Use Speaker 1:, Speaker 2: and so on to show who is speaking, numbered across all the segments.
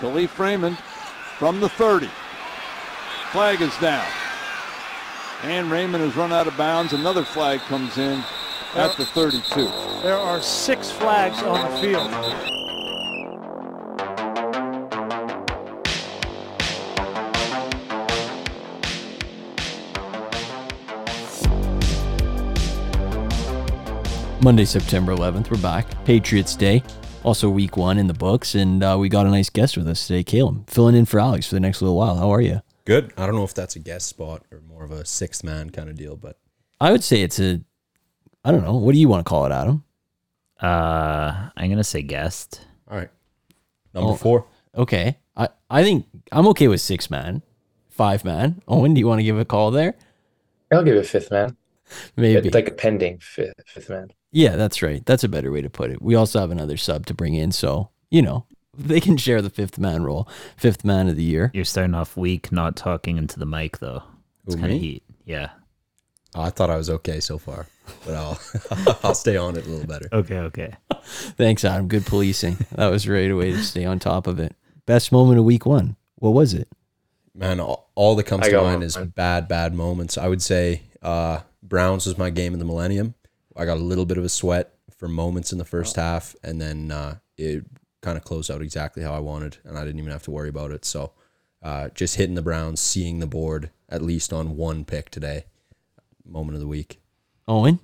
Speaker 1: Kalif Raymond from the 30. Flag is down. And Raymond has run out of bounds. Another flag comes in at the 32.
Speaker 2: There are six flags on the field.
Speaker 3: Monday, September 11th, we're back. Patriots Day, also week one in the books, and uh, we got a nice guest with us today, Caleb, filling in for Alex for the next little while. How are you?
Speaker 4: Good. I don't know if that's a guest spot or more of a sixth man kind of deal, but
Speaker 3: I would say it's a, I don't know. What do you want to call it, Adam?
Speaker 5: Uh, I'm gonna say guest.
Speaker 4: all right. Number
Speaker 3: Oh.
Speaker 4: four.
Speaker 3: Okay. I, I think I'm okay with six man, five man. Owen, do you want to give a call there?
Speaker 6: I'll give it fifth man.
Speaker 3: Maybe.
Speaker 6: Like a pending fifth, fifth man.
Speaker 3: Yeah, that's right. That's a better way to put it. We also have another sub to bring in, so you know they can share the fifth man role, fifth man of the year.
Speaker 5: You're starting off weak, not talking into the mic though. It's kind of heat. Yeah.
Speaker 4: Oh, I thought I was okay so far, but I'll I'll stay on it a little better.
Speaker 5: Okay. Okay.
Speaker 3: Thanks, Adam. Good policing. that was right away to stay on top of it. Best moment of week one. What was it?
Speaker 4: Man, all, all that comes
Speaker 6: I
Speaker 4: to mind
Speaker 6: one.
Speaker 4: is bad, bad moments. I would say uh, Browns was my game of the millennium. I got a little bit of a sweat for moments in the first half, and then uh, it kind of closed out exactly how I wanted, and I didn't even have to worry about it. So, uh, just hitting the Browns, seeing the board at least on one pick today, moment of the week.
Speaker 3: Owen.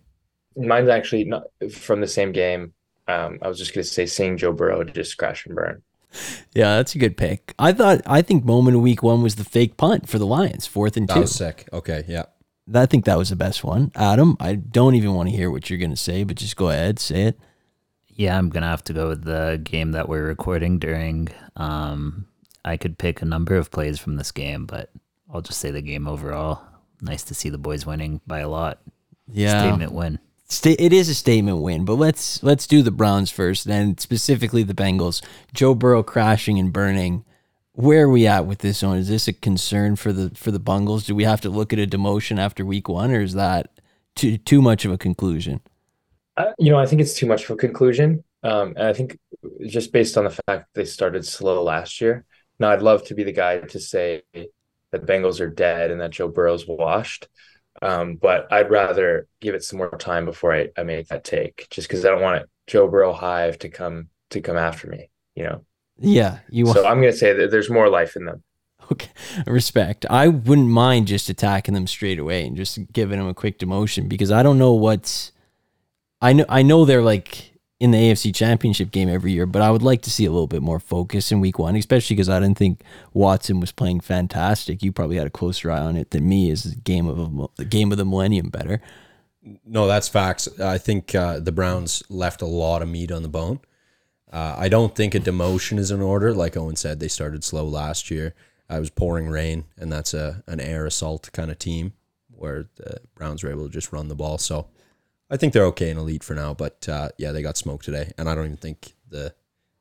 Speaker 6: Mine's actually not from the same game. Um, I was just gonna say seeing Joe Burrow just crash and burn.
Speaker 3: Yeah, that's a good pick. I thought. I think moment of week one was the fake punt for the Lions, fourth and
Speaker 4: That
Speaker 3: two.
Speaker 4: was sick. Okay, yeah.
Speaker 3: I think that was the best one. Adam, I don't even want to hear what you're going to say, but just go ahead, say it.
Speaker 5: Yeah, I'm gonna have to go with the game that we're recording during. Um, I could pick a number of plays from this game, but I'll just say the game overall. Nice to see the boys winning by a lot.
Speaker 3: Yeah,
Speaker 5: Statement win.
Speaker 3: It is a statement win, but let's let's do the Browns first, and specifically the Bengals. Joe Burrow crashing and burning. Where are we at with this one? Is this a concern for the for the Bungles? Do we have to look at a demotion after week one, or is that too too much of a conclusion?
Speaker 6: Uh, you know, I think it's too much of a conclusion. Um, and I think just based on the fact they started slow last year. Now, I'd love to be the guy to say that Bengals are dead and that Joe Burrow's washed. Um, but I'd rather give it some more time before I, I make that take, just because I don't want it, Joe Burrow hive to come to come after me. You know,
Speaker 3: Yeah, you
Speaker 6: so I'm going to say that there's more life in them.
Speaker 3: Okay, respect. I wouldn't mind just attacking them straight away and just giving them a quick demotion because I don't know what's. I know I know they're like in the AFC Championship game every year, but I would like to see a little bit more focus in Week One, especially because I didn't think Watson was playing fantastic. You probably had a closer eye on it than me. Is the game of the game of the millennium better?
Speaker 4: No, that's facts. I think uh, the Browns left a lot of meat on the bone. Uh, I don't think a demotion is in order. Like Owen said, they started slow last year. I was pouring rain, and that's a an air assault kind of team where the Browns were able to just run the ball. So I think they're okay in elite for now. But uh, yeah, they got smoked today, and I don't even think the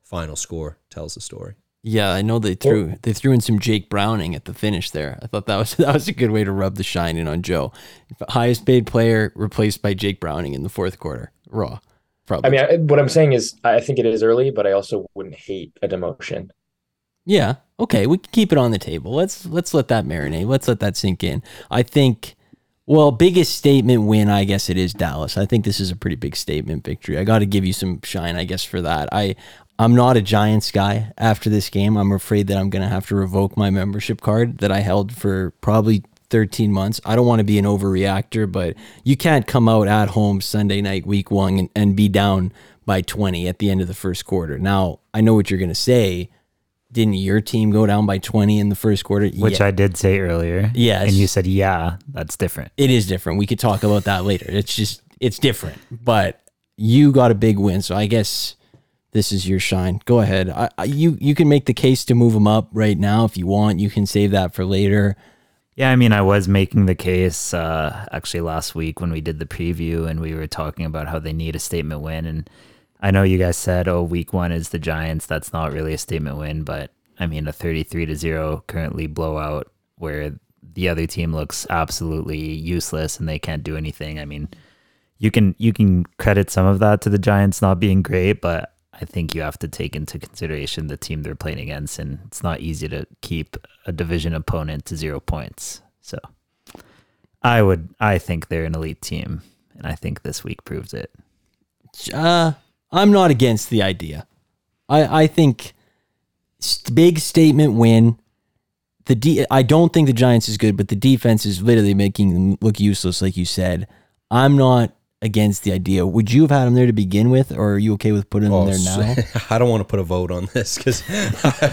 Speaker 4: final score tells the story.
Speaker 3: Yeah, I know they threw they threw in some Jake Browning at the finish there. I thought that was that was a good way to rub the shine in on Joe. Highest paid player replaced by Jake Browning in the fourth quarter. Raw. Probably.
Speaker 6: I mean, I, what I'm saying is, I think it is early, but I also wouldn't hate a demotion.
Speaker 3: Yeah. Okay, we can keep it on the table. Let's let's let that marinate. Let's let that sink in. I think well, biggest statement win, I guess it is Dallas. I think this is a pretty big statement victory. I got to give you some shine, I guess, for that. I I'm not a Giants guy after this game. I'm afraid that I'm going to have to revoke my membership card that I held for probably 13 months. I don't want to be an overreactor, but you can't come out at home Sunday night, week one, and, and be down by 20 at the end of the first quarter. Now, I know what you're going to say. Didn't your team go down by 20 in the first quarter?
Speaker 5: Which
Speaker 3: Yeah,
Speaker 5: I did say earlier.
Speaker 3: Yes.
Speaker 5: And you said, yeah, that's different.
Speaker 3: it is different. We could talk about that later. It's just, it's different. But you got a big win. So I guess this is your shine. Go ahead. I, I, you, you can make the case to move them up right now if you want. You can save that for later.
Speaker 5: Yeah, I mean, I was making the case uh, actually last week when we did the preview and we were talking about how they need a statement win. And I know you guys said, oh, week one is the Giants. That's not really a statement win, but I mean, a 33 to 0 currently blowout where the other team looks absolutely useless and they can't do anything. I mean, you can you can credit some of that to the Giants not being great, but I think you have to take into consideration the team they're playing against, and it's not easy to keep a division opponent to zero points. So I would, I think they're an elite team, and I think this week proves it.
Speaker 3: Uh, I'm not against the idea. I I think big statement win. The D, I don't think the Giants is good, but the defense is literally making them look useless, like you said. I'm not against the idea. Would you have had them there to begin with, or are you okay with putting them
Speaker 4: Oh,
Speaker 3: there now?
Speaker 4: I don't want to put a vote on this because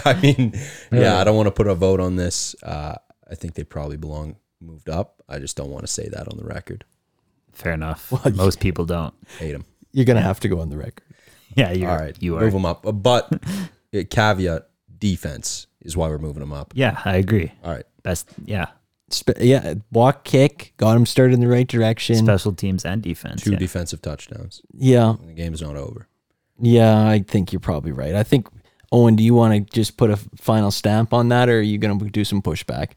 Speaker 4: I mean, yeah, I don't want to put a vote on this. Uh, I think they probably belong moved up. I just don't want to say that on the record.
Speaker 5: Fair enough.
Speaker 3: Well,
Speaker 5: Most people don't.
Speaker 4: Hate them.
Speaker 3: You're gonna have to go on the record.
Speaker 5: Yeah, you're,
Speaker 4: All right,
Speaker 5: you are.
Speaker 4: move them up. Uh, But uh, caveat: defense is why we're moving them up.
Speaker 5: Yeah, I agree.
Speaker 4: All right,
Speaker 5: Best, yeah,
Speaker 3: Spe- yeah, walk kick got him started in the right direction.
Speaker 5: special teams and defense.
Speaker 4: two
Speaker 5: yeah.
Speaker 4: defensive touchdowns.
Speaker 3: yeah,
Speaker 4: And the game is not over.
Speaker 3: yeah, I think you're probably right. I think Owen, do you want to just put a final stamp on that, or are you gonna do some pushback?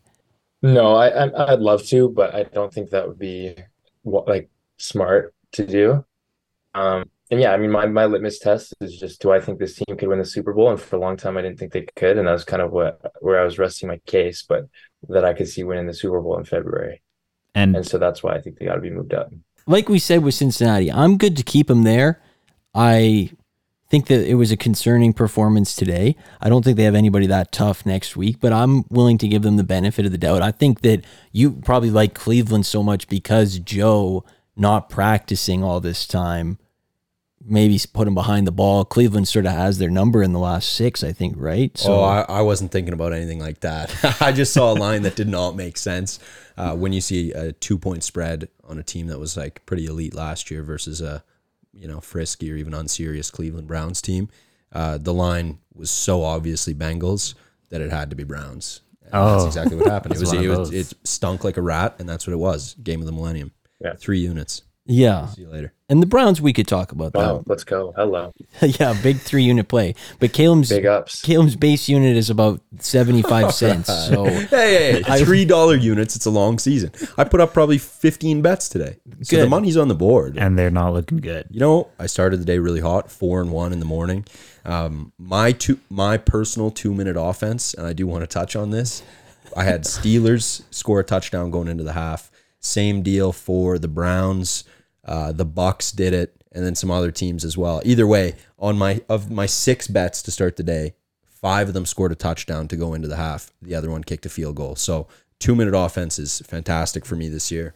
Speaker 6: No, I, I I'd love to, but I don't think that would be what like smart to do. Um, and yeah, I mean, my my litmus test is just do I think this team could win the Super Bowl? And for a long time, I didn't think they could, and that was kind of what where I was resting my case, but that I could see winning the Super Bowl in February,
Speaker 5: and
Speaker 6: and so that's why I think they got to be moved up.
Speaker 3: like we said with Cincinnati, I'm good to keep them there. I think that it was a concerning performance today. I don't think they have anybody that tough next week, but I'm willing to give them the benefit of the doubt. I think that you probably like Cleveland so much because Joe not practicing all this time maybe put him behind the ball. Cleveland sort of has their number in the last six, I think, right?
Speaker 4: So oh, I, I wasn't thinking about anything like that. I just saw a line that did not make sense. Uh, when you see a two point spread on a team that was like pretty elite last year versus a you know frisky or even unserious Cleveland Browns team, uh, the line was so obviously Bengals that it had to be Browns. And that's
Speaker 5: Oh.
Speaker 4: exactly what happened. It was it, was it stunk like a rat, and that's what it was. Game of the Millennium.
Speaker 6: Yeah.
Speaker 4: Three units.
Speaker 3: yeah.
Speaker 4: See you later.
Speaker 3: And the Browns, we could talk about that.
Speaker 6: Let's go. Hello,
Speaker 3: yeah, big three unit play. But Caleb's
Speaker 6: big ups.
Speaker 3: Caleb's base unit is about 75 cents. So
Speaker 4: Hey, hey,
Speaker 3: I-
Speaker 4: hey three dollar units. It's a long season. I put up probably fifteen bets today, so the money's on the board.
Speaker 5: and they're not looking good.
Speaker 4: You know, I started the day really hot, four and one in the morning. Um, my two, my personal two minute offense, and I do want to touch on this. I had Steelers score a touchdown going into the half. Same deal for the Browns. Uh, the Bucks did it, and then some other teams as well. Either way, on my of my six bets to start the day, five of them scored a touchdown to go into the half. The other one kicked a field goal. So two minute offense is fantastic for me this year,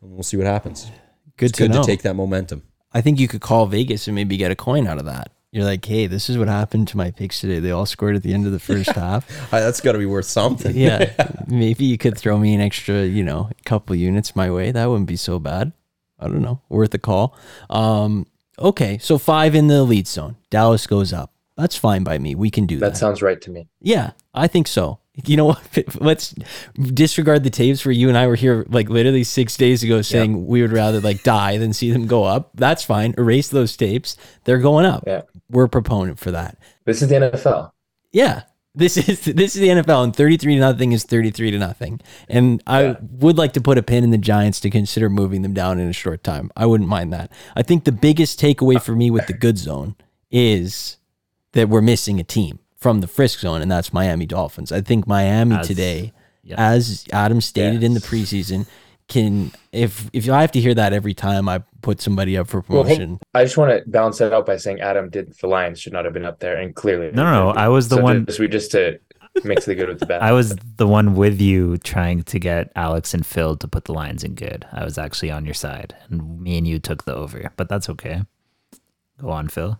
Speaker 4: and we'll see what happens.
Speaker 3: good
Speaker 4: It's
Speaker 3: to
Speaker 4: good
Speaker 3: know.
Speaker 4: to take that momentum.
Speaker 3: I think you could call Vegas and maybe get a coin out of that. You're like, hey, this is what happened to my picks today. They all scored at the end of the first half.
Speaker 4: That's got to be worth something.
Speaker 3: Yeah, maybe you could throw me an extra, you know, couple units my way. That wouldn't be so bad. I don't know, worth a call. Um, okay, so five in the lead zone. Dallas goes up. That's fine by me. We can do that.
Speaker 6: That sounds right to me.
Speaker 3: Yeah, I think so. You know what? Let's disregard the tapes where you and I were here like literally six days ago saying we would rather like die than see them go up. That's fine. Erase those tapes. They're going up.
Speaker 6: Yeah.
Speaker 3: We're a proponent for that.
Speaker 6: This is the NFL.
Speaker 3: Yeah. This is this is the NFL and 33 to nothing is 33 to nothing. And I
Speaker 6: Yeah.
Speaker 3: would like to put a pin in the Giants to consider moving them down in a short time. I wouldn't mind that. I think the biggest takeaway for me with the good zone is that we're missing a team from the Frisk zone, and that's Miami Dolphins. I think Miami
Speaker 5: As-
Speaker 3: today, as Adam stated in the preseason, can if if I have to hear that every time I put somebody up for
Speaker 6: Well,
Speaker 3: promotion.
Speaker 6: I just want to balance that out by saying Adam did the Lions should not have been up there, and clearly
Speaker 5: No, no, no, I was the
Speaker 6: So
Speaker 5: one-
Speaker 6: we just to mix the good with the bad.
Speaker 5: I was the one with you trying to get Alex and Phil to put the Lions in good. I was actually on your side, and me and you took the over, but that's okay. Go on, Phil.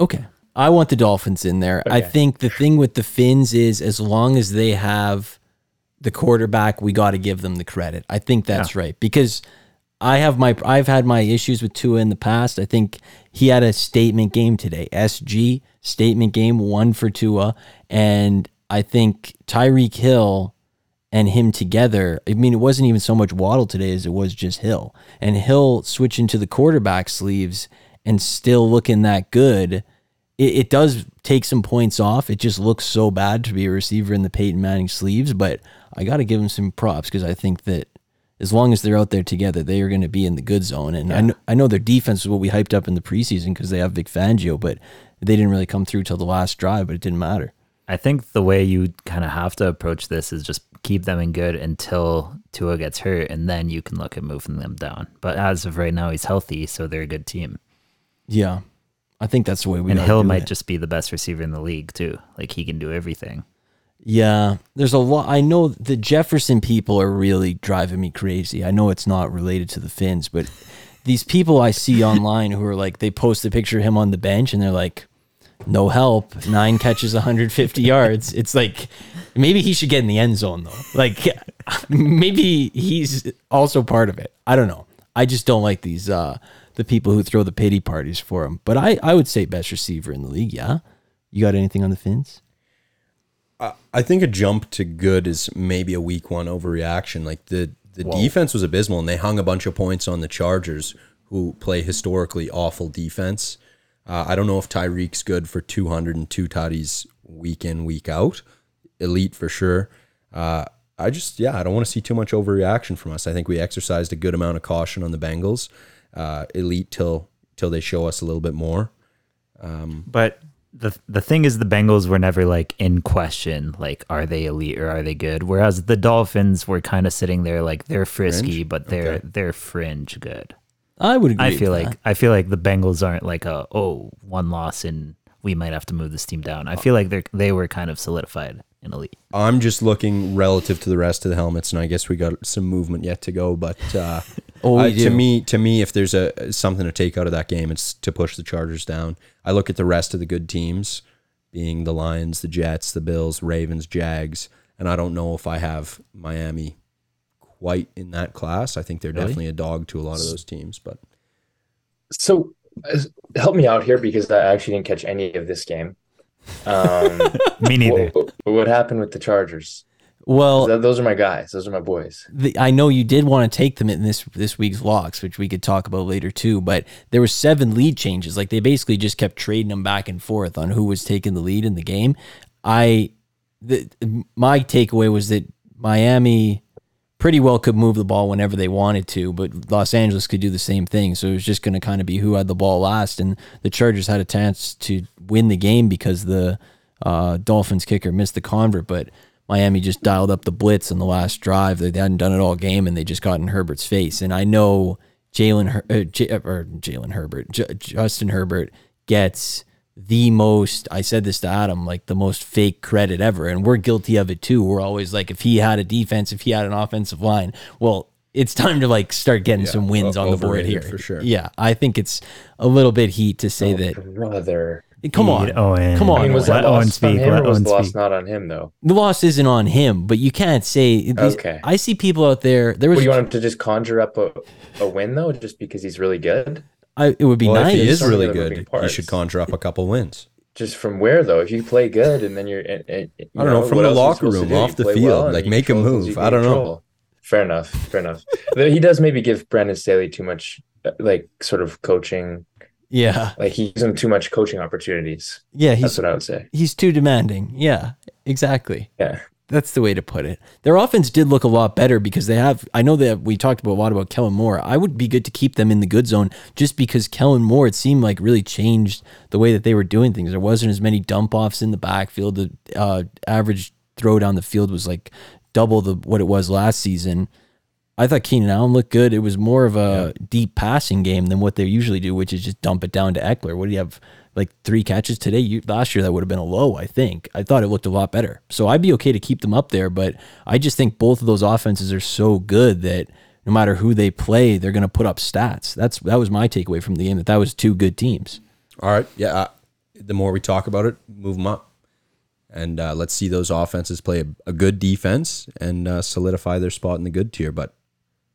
Speaker 3: Okay. I want the Dolphins in there. I think the thing with the Finns is as long as they have the quarterback, we got to give them the credit. I think that's right because I have my I've had my issues with Tua in the past. I think he had a statement game today. SG statement game one for Tua and I think Tyreek Hill and him together. I mean, it wasn't even so much Waddle today as it was just Hill. And Hill switching to the quarterback sleeves and still looking that good. It, it does take some points off. It just looks so bad to be a receiver in the Peyton Manning sleeves, but I got to give him some props because I think that as long as they're out there together, they are going to be in the good zone. And I know, I know their defense is what we hyped up in the preseason because they have Vic Fangio, but they didn't really come through till the last drive. But it didn't matter.
Speaker 5: I think the way you kind of have to approach this is just keep them in good until Tua gets hurt, and then you can look at moving them down. But as of right now, he's healthy, so they're a good team.
Speaker 3: Yeah, I think that's the way we.
Speaker 5: and Hill might
Speaker 3: it.
Speaker 5: just be the best receiver in the league too. Like he can do everything.
Speaker 3: Yeah, there's a lot. I know the Jefferson people are really driving me crazy. I know it's not related to the Finns, but these people I see online who are like, they post a picture of him on the bench and they're like, no help, nine catches, 150 yards. It's like, maybe he should get in the end zone though. Like, maybe he's also part of it. I don't know. I just don't like these, uh, the people who throw the pity parties for him. But I, I would say best receiver in the league. Yeah. You got anything on the fins?
Speaker 4: I think a jump to good is maybe a week one overreaction. Like the the defense was abysmal, and they hung a bunch of points on the Chargers, who play historically awful defense. Uh, I don't know if Tyreek's good for 202 tutties week in week out. Elite for sure. Uh, I just yeah, I don't want to see too much overreaction from us. I think we exercised a good amount of caution on the Bengals. Uh, elite till till they show us a little bit more.
Speaker 5: Um, but the the thing is, the Bengals were never like in question, like are they elite or are they good? Whereas the Dolphins were kind of sitting there like they're frisky, but they're they're fringe good.
Speaker 3: I would agree.
Speaker 5: I feel
Speaker 3: with
Speaker 5: like
Speaker 3: that.
Speaker 5: I feel like the Bengals aren't like a oh one loss and we might have to move this team down. I feel like they are they were kind of solidified in elite.
Speaker 4: I'm just looking relative to the rest of the helmets, and I guess we got some movement yet to go. But uh,
Speaker 3: Oh, we
Speaker 4: uh,
Speaker 3: do.
Speaker 4: to me, to me, if there's a something to take out of that game, it's to push the Chargers down. I look at the rest of the good teams, being the Lions, the Jets, the Bills, Ravens, Jags, and I don't know if I have Miami quite in that class. I think they're definitely a dog to a lot of those teams, but
Speaker 6: So uh, help me out here because I actually didn't catch any of this game. Um,
Speaker 5: Me neither.
Speaker 6: what, what happened with the Chargers?
Speaker 3: Well,
Speaker 6: Th- those are my guys. Those are my boys.
Speaker 3: the, I know you did want to take them in this this week's locks, which we could talk about later too. But there were seven lead changes. Like they basically just kept trading them back and forth on who was taking the lead in the game. I, the, my takeaway was that Miami pretty well could move the ball whenever they wanted to, but Los Angeles could do the same thing. So it was just going to kind of be who had the ball last, and the Chargers had a chance to win the game because the uh, Dolphins kicker missed the convert, but. Miami just dialed up the blitz on the last drive. They hadn't done it all game, and they just got in Herbert's face. And I know Jalen Her- uh, J- or Jalen Herbert, J- Justin Herbert gets the most. I said this to Adam, like the most fake credit ever, and we're guilty of it too. We're always like, if he had a defense, if he had an offensive line, well, it's time to like start getting some wins
Speaker 4: o-
Speaker 3: on the board here
Speaker 4: for sure.
Speaker 3: Yeah, I think it's a little bit heat to say
Speaker 6: Oh,
Speaker 3: that.
Speaker 6: brother.
Speaker 3: Come on,
Speaker 5: Owen.
Speaker 3: come on.
Speaker 6: I mean, was
Speaker 3: Owen.
Speaker 5: Let Owen
Speaker 6: loss on
Speaker 5: speak,
Speaker 6: him
Speaker 5: let
Speaker 6: or was
Speaker 5: Owen
Speaker 6: the loss
Speaker 5: speak.
Speaker 6: not on him though?
Speaker 3: the loss isn't on him, but you can't say. These,
Speaker 6: Okay.
Speaker 3: I see people out there. There was.
Speaker 6: What, you want him to just conjure up a, a win though, just because he's really good?
Speaker 3: I, it would be
Speaker 4: well,
Speaker 3: nice.
Speaker 4: if he is really good, he should conjure up a couple wins.
Speaker 6: Just from where though? If you play good and then you're, and, and, you
Speaker 4: I don't know, from the
Speaker 6: else are you
Speaker 4: locker room, off the field,
Speaker 6: and
Speaker 4: like, make him
Speaker 6: control things
Speaker 4: move. I don't know.
Speaker 6: Fair enough. Fair enough. He does maybe give Brandon Staley too much, uh, like sort of coaching.
Speaker 3: Yeah,
Speaker 6: Like he gives him too much coaching opportunities.
Speaker 3: yeah.
Speaker 6: That's what I would say.
Speaker 3: he's too demanding. Yeah, exactly.
Speaker 6: Yeah.
Speaker 3: That's the way to put it. Their offense did look a lot better because they have. I know that we talked about a lot about Kellen Moore. I would be good to keep them in the good zone just because Kellen Moore. It seemed like really changed the way that they were doing things. There wasn't as many dump offs in the backfield. The uh, average throw down the field was like double the what it was last season. I thought Keenan Allen looked good. It was more of a deep passing game than what they usually do, which is just dump it down to Ekeler. What do you have? Like three catches today. You, last year that would have been a low. I think. I thought it looked a lot better. So I'd be okay to keep them up there, but I just think both of those offenses are so good that no matter who they play, they're going to put up stats. That's that was my takeaway from the game. That that was two good teams.
Speaker 4: All right. Yeah. Uh, the more we talk about it, move them up. And uh, let's see those offenses play a, a good defense and uh, solidify their spot in the good tier. But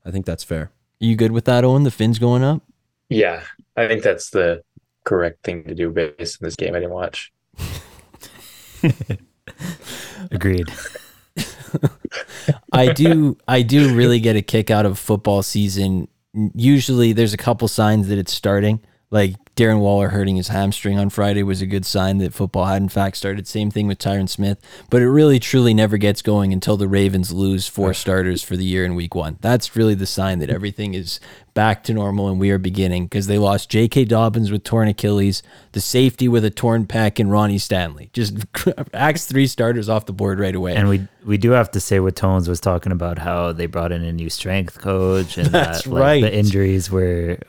Speaker 4: I think that's fair.
Speaker 3: Are you good with that, Owen? The Finns going up?
Speaker 6: Yeah. I think that's the correct thing to do based on this game I didn't watch.
Speaker 5: Agreed.
Speaker 3: I do I do really get a kick out of football season. Usually there's a couple signs that it's starting. Like Darren Waller hurting his hamstring on Friday was a good sign that football had in fact started. Same thing with Tyron Smith, but it really truly never gets going until the Ravens lose four starters for the year in week one. That's really the sign that everything is back to normal and we are beginning because they lost J.K. Dobbins with torn Achilles, the safety with a torn pec, and Ronnie Stanley. Just axe three starters off the board right away.
Speaker 5: And we we do have to say what Tones was talking about how they brought in a new strength coach and
Speaker 3: That's
Speaker 5: that like,
Speaker 3: right.
Speaker 5: the injuries were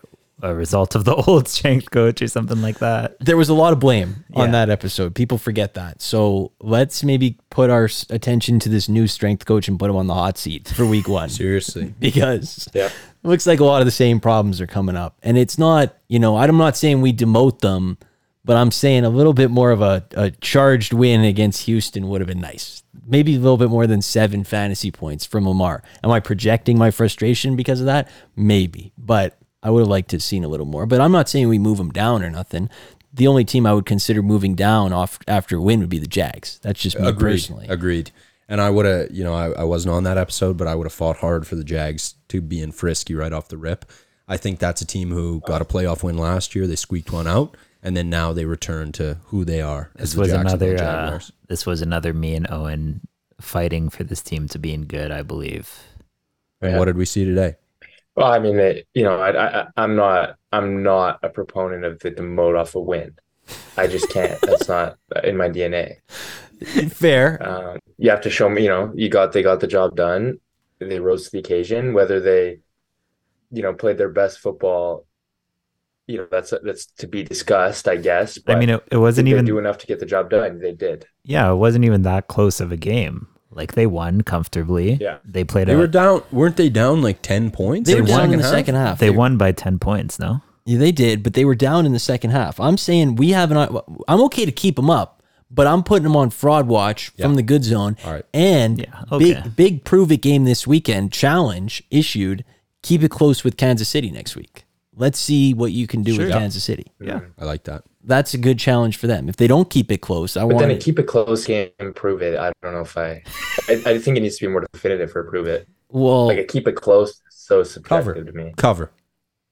Speaker 5: a result of the old strength coach or something like that.
Speaker 3: there was a lot of blame on that episode. People forget that. So let's maybe put our attention to this new strength coach and put him on the hot seat for week one.
Speaker 4: Seriously.
Speaker 3: because
Speaker 6: Yeah.
Speaker 3: it looks like a lot of the same problems are coming up. And it's not, you know, I'm not saying we demote them, but I'm saying a little bit more of a, a charged win against Houston would have been nice. Maybe a little bit more than seven fantasy points from Lamar. Am I projecting my frustration because of that? Maybe. But I would have liked to have seen a little more. But I'm not saying we move them down or nothing. The only team I would consider moving down off after a win would be the Jags. That's just me
Speaker 4: Agreed.
Speaker 3: personally.
Speaker 4: Agreed. And I would have, you know, I, I wasn't on that episode, but I would have fought hard for the Jags to be in frisky right off the rip. I think that's a team who got a playoff win last year. They squeaked one out, and then now they return to who they are.
Speaker 5: This
Speaker 4: the
Speaker 5: was
Speaker 4: Jacksonville
Speaker 5: another uh, this was another me and Owen fighting for this team to being good, I believe.
Speaker 4: and
Speaker 6: Yeah.
Speaker 4: what did we see today?
Speaker 6: Well, I mean, it, you know, I, I, I'm not, I'm not a proponent of the demote off a win. I just can't. That's not in my DNA.
Speaker 3: Fair.
Speaker 6: Um, you have to show me, you know, you got, they got the job done. They rose to the occasion. Whether they, you know, played their best football, you know, that's that's to be discussed, I guess.
Speaker 5: I mean, it, it wasn't
Speaker 6: they
Speaker 5: even
Speaker 6: do enough to get the job done? They did.
Speaker 5: yeah, it wasn't even that close of a game. Like they won comfortably.
Speaker 6: Yeah.
Speaker 5: they played.
Speaker 4: They
Speaker 5: a,
Speaker 4: were down, weren't they down like 10 points?
Speaker 3: They
Speaker 4: in
Speaker 3: were down in the
Speaker 4: half?
Speaker 3: second half.
Speaker 5: They won by ten points. No,
Speaker 3: Yeah, they did, but they were down in the second half. I'm saying we have an. I'm okay to keep them up, but I'm putting them on fraud watch from the good zone.
Speaker 4: All right.
Speaker 3: And
Speaker 5: Yeah, okay.
Speaker 3: big big prove it game this weekend challenge issued. Keep it close with Kansas City next week. Let's see what you can do with
Speaker 5: Sure.
Speaker 3: Kansas City.
Speaker 5: yeah,
Speaker 4: I like that.
Speaker 3: That's a good challenge for them. If they don't keep it close, I
Speaker 6: But
Speaker 3: want
Speaker 6: then a keep it close game, prove it. I don't know if I, I, I think it needs to be more definitive for prove it.
Speaker 3: well,
Speaker 6: Like a keep it close, so subjective
Speaker 4: Cover.
Speaker 6: to me.
Speaker 4: Cover.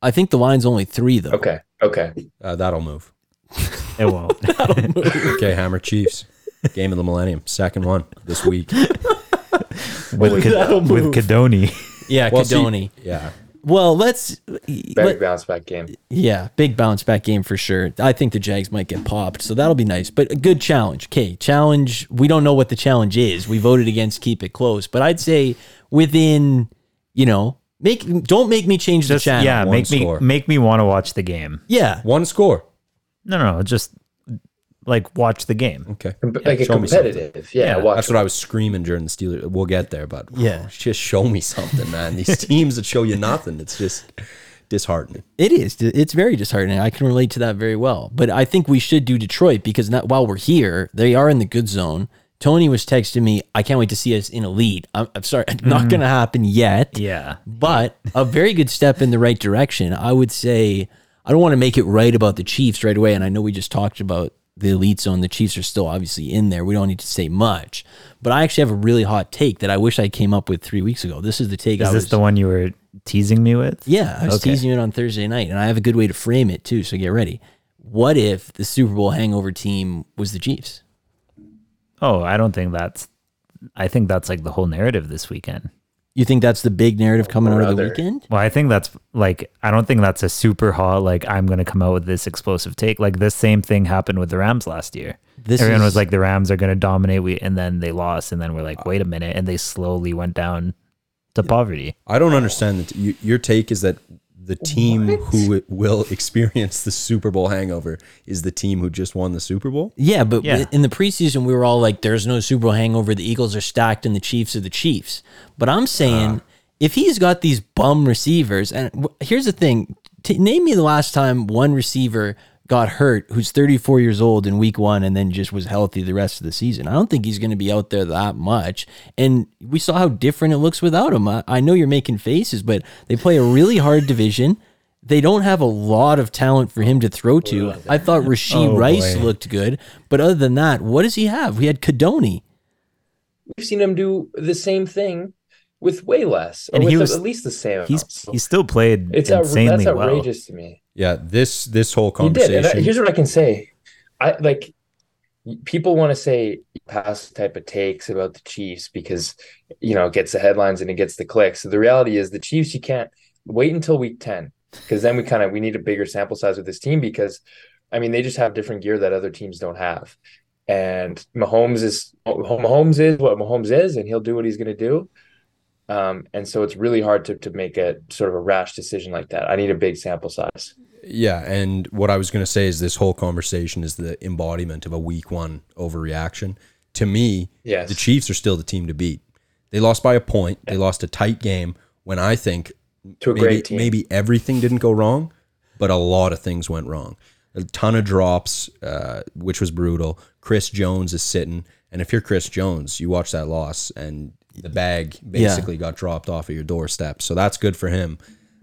Speaker 3: I think the line's only three though.
Speaker 6: Okay, okay.
Speaker 4: Uh, that'll move.
Speaker 5: it won't.
Speaker 4: Okay, Hammer Chiefs. Game of the Millennium. Second one this week.
Speaker 5: with
Speaker 3: That'll
Speaker 5: with
Speaker 3: move.
Speaker 5: Kadoni.
Speaker 3: Yeah,
Speaker 4: Well, see-
Speaker 3: Kadoni.
Speaker 4: Yeah.
Speaker 3: Well, let's.
Speaker 6: Big
Speaker 3: let-
Speaker 6: bounce back game.
Speaker 3: Yeah, big bounce back game for sure. I think the Jags might get popped, so that'll be nice. But a good challenge. Okay, challenge. We don't know what the challenge is. We voted against keep it close, but I'd say within, you know, make don't make me change the
Speaker 5: Just
Speaker 3: channel.
Speaker 5: yeah,
Speaker 4: one
Speaker 5: make
Speaker 4: score.
Speaker 5: me make me want to watch the game.
Speaker 3: yeah.
Speaker 4: One score.
Speaker 5: No, no, just like watch the game.
Speaker 4: Okay.
Speaker 6: Com- like a
Speaker 4: show me something.
Speaker 6: competitive. Yeah,
Speaker 5: Yeah,
Speaker 6: watch
Speaker 4: That's what I was screaming during the Steelers. We'll get there, but
Speaker 3: Yeah.
Speaker 4: just show me something, man. These teams that show you nothing, it's just disheartening.
Speaker 3: It is. It's very disheartening. I can relate to that very well. But I think we should do Detroit because not, while we're here, they are in the good zone. Tony was texting me, I can't wait to see us in a lead. I'm, I'm sorry, not mm-hmm. going to happen yet.
Speaker 5: Yeah,
Speaker 3: but a very good step in the right direction. I would say I don't want to make it right about the Chiefs right away. And I know we just talked about the elite zone. The Chiefs are still obviously in there. We don't need to say much. But I actually have a really hot take that I wish I came up with three weeks ago. This is the take
Speaker 5: is
Speaker 3: I
Speaker 5: this
Speaker 3: was.
Speaker 5: the one you were teasing me with?
Speaker 3: yeah, I was
Speaker 5: Okay.
Speaker 3: teasing it on Thursday night, and I have a good way to frame it too. So get ready. What if the Super Bowl hangover team was the Chiefs?
Speaker 5: Oh, I don't think that's. I think that's like the whole narrative this weekend.
Speaker 3: You think that's the big narrative coming out of the weekend?
Speaker 5: Well, I think that's like I don't think that's a super hot like I'm gonna come out with this explosive take. Like this same thing happened with the Rams last year.
Speaker 3: This
Speaker 5: Everyone
Speaker 3: is-
Speaker 5: was like the Rams are gonna dominate, we and then they lost, and then we're like, wait a minute, and they slowly went down to poverty.
Speaker 4: I don't understand that. You, your take is that the team who will experience the Super Bowl hangover is the team who just won the Super Bowl.
Speaker 3: Yeah, but
Speaker 5: Yeah.
Speaker 3: in the preseason, we were all like, "There's no Super Bowl hangover. The Eagles are stacked, and the Chiefs are the Chiefs." But I'm saying, uh-huh. if he's got these bum receivers, and here's the thing: T- name me the last time one receiver got hurt who's 34 years old in Week One, and then just was healthy the rest of the season. I don't think he's going to be out there that much. And we saw how different it looks without him. I, I know you're making faces, but they play a really hard division. They don't have a lot of talent for him to throw to. I thought Rashee
Speaker 5: Oh,
Speaker 3: Rice
Speaker 5: boy.
Speaker 3: looked good, but other than that, what does he have? We had Kadoni.
Speaker 6: We've seen him do the same thing with way less, or
Speaker 5: And
Speaker 6: with
Speaker 5: he was-
Speaker 6: at least the same.
Speaker 5: He's
Speaker 6: amount. So
Speaker 5: he still played
Speaker 6: it's out,
Speaker 5: insanely
Speaker 6: that's
Speaker 5: well.
Speaker 6: outrageous to me.
Speaker 4: Yeah, this this whole
Speaker 6: did.
Speaker 4: Uh,
Speaker 6: conversation. I- here's what I can say. I like people want to say past type of takes about the Chiefs because you know it gets the headlines and it gets the clicks. So the reality is the Chiefs you can't wait until week 10 because then we kind of we need a bigger sample size with this team because I mean they just have different gear that other teams don't have. And Mahomes is Mahomes is what Mahomes is and he'll do what he's going to do. Um, and so it's really hard to to make a sort of a rash decision like that. I need a big sample size.
Speaker 4: Yeah, and what I was going to say is this whole conversation is the embodiment of a week one overreaction. To me,
Speaker 6: Yes.
Speaker 4: the Chiefs are still the team to beat. They lost by a point. They lost a tight game when I think maybe, maybe everything didn't go wrong, but a lot of things went wrong. A ton of drops, uh, which was brutal. Chris Jones is sitting, and if you're Chris Jones, you watch that loss, and the bag basically got dropped off at your doorstep. So that's good for him.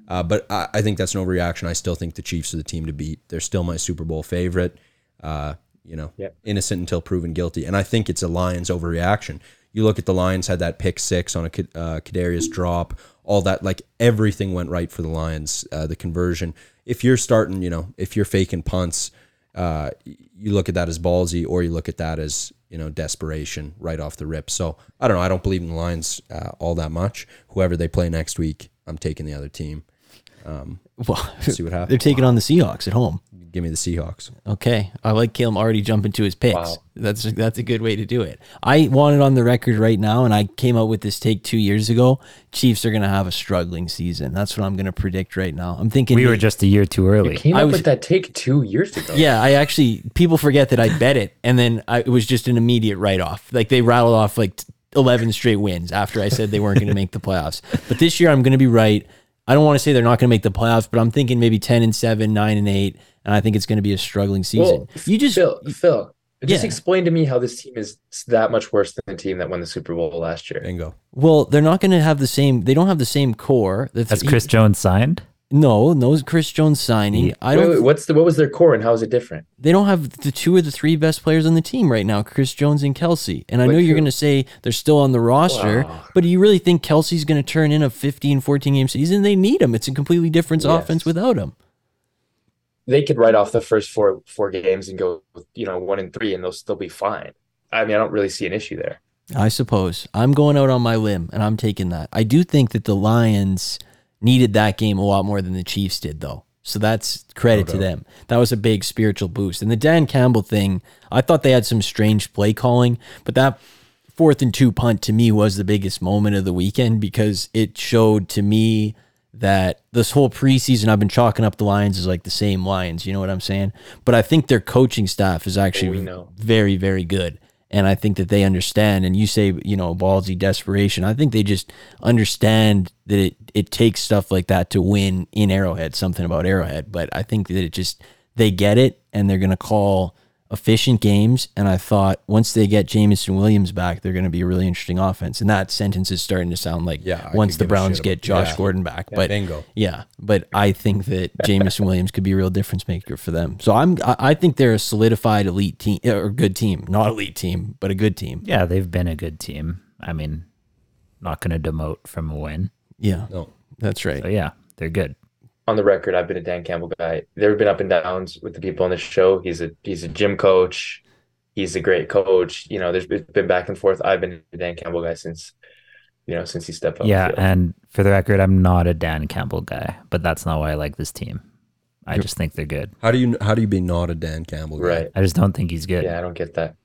Speaker 4: Uh, but I, I think that's an overreaction. I still think the Chiefs are the team to beat. They're still my Super Bowl favorite. Uh, you know,
Speaker 6: Yep.
Speaker 4: innocent until proven guilty. And I think it's a Lions overreaction. You look at the Lions had that pick six on a uh, Kadarius drop, all that. Like everything went right for the Lions. Uh, the conversion. If you're starting, you know, if you're faking punts, uh, you look at that as ballsy, or you look at that as you know desperation right off the rip. So I don't know. I don't believe in the Lions uh, all that much. Whoever they play next week, I'm taking the other team.
Speaker 3: Well,
Speaker 4: See what happens.
Speaker 3: they're taking on the Seahawks at home.
Speaker 4: Give me the Seahawks.
Speaker 3: Okay, I like Caleb already jumping to his picks.
Speaker 6: Wow.
Speaker 3: That's that's a good way to do it. I want it on the record right now, and I came out with this take two years ago. Chiefs are going to have a struggling season. That's what I'm going to predict right now. I'm thinking
Speaker 5: We were just a year too early.
Speaker 6: Came
Speaker 3: I
Speaker 6: up
Speaker 3: was-
Speaker 6: with that take two years ago.
Speaker 3: Yeah, I actually people forget that I bet it, and then I, it was just an immediate write off. Like they rattled off like eleven straight wins after I said they weren't going to make the playoffs. But this year I'm going to be right. I don't want to say they're not going to make the playoffs, but I'm thinking maybe ten and seven, nine and eight, and I think it's going to be a struggling season.
Speaker 6: Well,
Speaker 3: you just
Speaker 6: Phil, Phil, just
Speaker 3: Yeah.
Speaker 6: explain to me how this team is that much worse than the team that won the Super Bowl last year.
Speaker 4: Bingo.
Speaker 3: well, they're not going to have the same. They don't have the same core. That's,
Speaker 5: Has
Speaker 3: th-
Speaker 5: Chris Jones signed?
Speaker 3: No, no Chris Jones signing.
Speaker 5: Yeah.
Speaker 3: I don't.
Speaker 6: wait, what's the what was their core and how is it different?
Speaker 3: They don't have the two or the three best players on the team right now, Chris Jones and Kelsey. And I know you're going to say they're still on the roster,
Speaker 6: Wow.
Speaker 3: but do you really think Kelsey's going to turn in a 15, 14 game season? They need him. It's a completely different
Speaker 6: Yes.
Speaker 3: offense without him.
Speaker 6: They could write off the first four four games and go, you know, one and three, and they'll still be fine. I mean, I don't really see an issue there.
Speaker 3: I suppose. I'm going out on my limb and I'm taking that. I do think that the Lions needed that game a lot more than the Chiefs did, though. So that's credit to them. That was a big spiritual boost. And the Dan Campbell thing, I thought they had some strange play calling, but that fourth and two punt to me was the biggest moment of the weekend because it showed to me that this whole preseason I've been chalking up the Lions as like the same Lions, you know what I'm saying? But I think their coaching staff is actually
Speaker 6: oh, know.
Speaker 3: very, very good. And I think that they understand. And you say, you know, ballsy desperation. I think they just understand that it, it takes stuff like that to win in Arrowhead, something about Arrowhead. But I think that it just, they get it and they're going to call efficient games. And I thought once they get Jameson Williams back, they're going to be a really interesting offense. And that sentence is starting to sound like
Speaker 4: Yeah, I
Speaker 3: once the Browns get Josh
Speaker 4: yeah.
Speaker 3: Gordon back. but
Speaker 4: Bingo.
Speaker 3: yeah, but I think that Jameson Williams could be a real difference maker for them. So I'm I I think they're a solidified elite team eh, or good team, not elite team, but a good team.
Speaker 5: Yeah, they've been a good team. I mean, not going to demote from a win.
Speaker 3: Yeah,
Speaker 4: No.
Speaker 3: that's right.
Speaker 5: So yeah, they're good.
Speaker 6: On the record, I've been a Dan Campbell guy. There have been up and downs with the people on the show. He's a he's a gym coach. He's a great coach. You know, there's been been back and forth. I've been a Dan Campbell guy since, you know, since he stepped up.
Speaker 5: Yeah, and for the record, I'm not a Dan Campbell guy, but that's not why I like this team. I just think they're good.
Speaker 4: How do you how do you be not a Dan Campbell guy?
Speaker 6: right.
Speaker 5: I just don't think he's good.
Speaker 6: Yeah, I don't get that.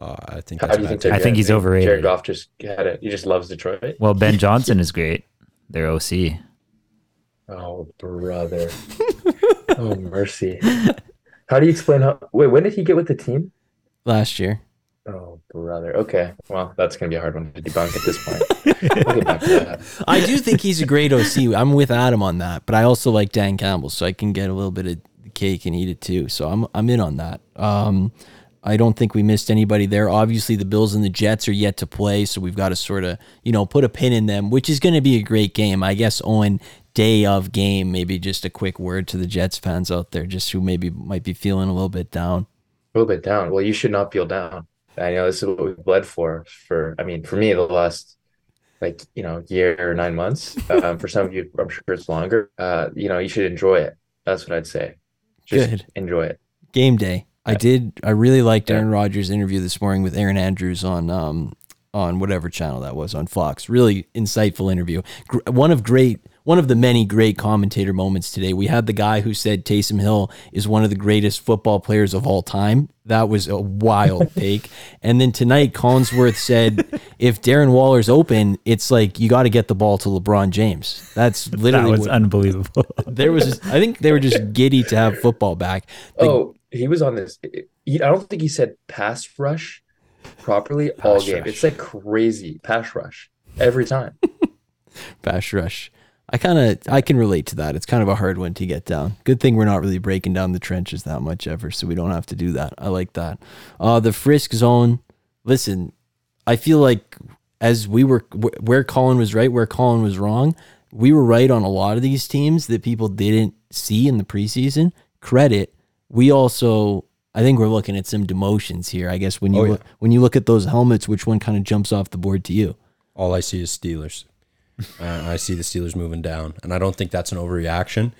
Speaker 4: Uh, I think
Speaker 6: How
Speaker 4: that's
Speaker 6: do you
Speaker 4: bad
Speaker 6: think?
Speaker 4: take.
Speaker 5: I think he's overrated.
Speaker 6: Jared Goff just had it. He just loves Detroit.
Speaker 5: Well, Ben Johnson is great. Their OC.
Speaker 6: Oh, brother. oh, mercy. How do you explain how? Wait, when did he get with the team?
Speaker 3: Last year,
Speaker 6: Oh, brother. Okay. Well, that's going to be a hard one to debunk at this point. We'll get back to that.
Speaker 3: I do think he's a great OC. I'm with Adam on that, but I also like Dan Campbell, so I can get a little bit of cake and eat it too. So I'm I'm in on that. Um, I don't think we missed anybody there. Obviously, the Bills and the Jets are yet to play, so we've got to sort of you know put a pin in them, which is going to be a great game. I guess Owen day of game, maybe just a quick word to the Jets fans out there, just who maybe might be feeling a little bit down.
Speaker 6: A little bit down. Well, you should not feel down. I know this is what we bled for. For I mean, for me, the last like you know year or nine months. Um, for some of you, I'm sure it's longer. Uh, you know, you should enjoy it. That's what I'd say. Just
Speaker 3: Good.
Speaker 6: enjoy it.
Speaker 3: game day. I did. I really liked
Speaker 6: Yeah.
Speaker 3: Aaron Rodgers' interview this morning with Erin Andrews on um on whatever channel that was on Fox. Really insightful interview. Gr- one of great. One of the many great commentator moments today. We had the guy who said Taysom Hill is one of the greatest football players of all time. That was a wild take. And then tonight, Collinsworth said, if Darren Waller's open, it's like you got to get the ball to LeBron James. That's
Speaker 5: That
Speaker 3: literally
Speaker 5: was
Speaker 3: what,
Speaker 5: unbelievable.
Speaker 3: there was. I think they were just giddy to have football back. The-
Speaker 6: Oh, he was on this. He, I don't think he said pass rush properly all game.
Speaker 3: rush.
Speaker 6: It's like crazy pass rush every time.
Speaker 3: Pass rush. I kind of I can relate to that. It's kind of a hard one to get down. Good thing we're not really breaking down the trenches that much ever, so we don't have to do that. I like that. Uh, the Frisk zone. Listen, I feel like as we were wh- where Colin was right, where Colin was wrong. We were right on a lot of these teams that people didn't see in the preseason. Credit. We also I think we're looking at some demotions here. I guess when you
Speaker 4: Oh, yeah.
Speaker 3: look, when you look at those helmets, which one kind of jumps off the board to you?
Speaker 4: All I see is Steelers. Uh, I see the Steelers moving down, and I don't think that's an overreaction.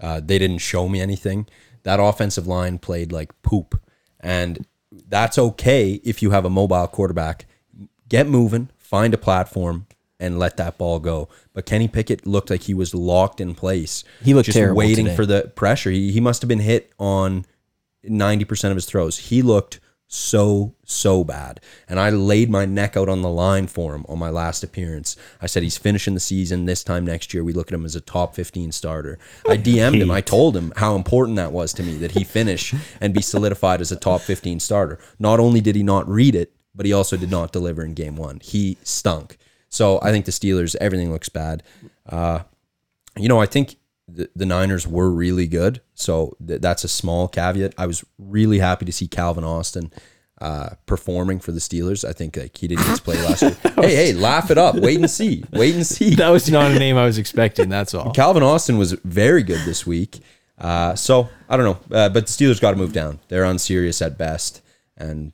Speaker 4: Uh, they didn't show me anything. That offensive line played like poop, and that's okay if you have a mobile quarterback. Get moving, find a platform, and let that ball go. But Kenny Pickett looked like he was locked in place.
Speaker 3: He looked
Speaker 4: just
Speaker 3: terrible
Speaker 4: waiting
Speaker 3: today.
Speaker 4: for the pressure. He, he must have been hit on 90% of his throws. He looked so, so bad. And I laid my neck out on the line for him on my last appearance. I said, he's finishing the season this time next year. We look at him as a top 15 starter. I DM'd him. I told him how important that was to me that he finish and be solidified as a top 15 starter. Not only did he not read it, but he also did not deliver in game one. He stunk. So I think the Steelers, everything looks bad. Uh, you know, I think the, the Niners were really good. So th- that's a small caveat. I was really happy to see Calvin Austin uh, performing for the Steelers. I think like he didn't get to play last year. hey, hey, laugh it up. Wait and see. Wait and see.
Speaker 3: That was not a name I was expecting. That's all.
Speaker 4: Calvin Austin was very good this week. Uh, so I don't know, uh, but the Steelers got to move down. They're unserious at best, and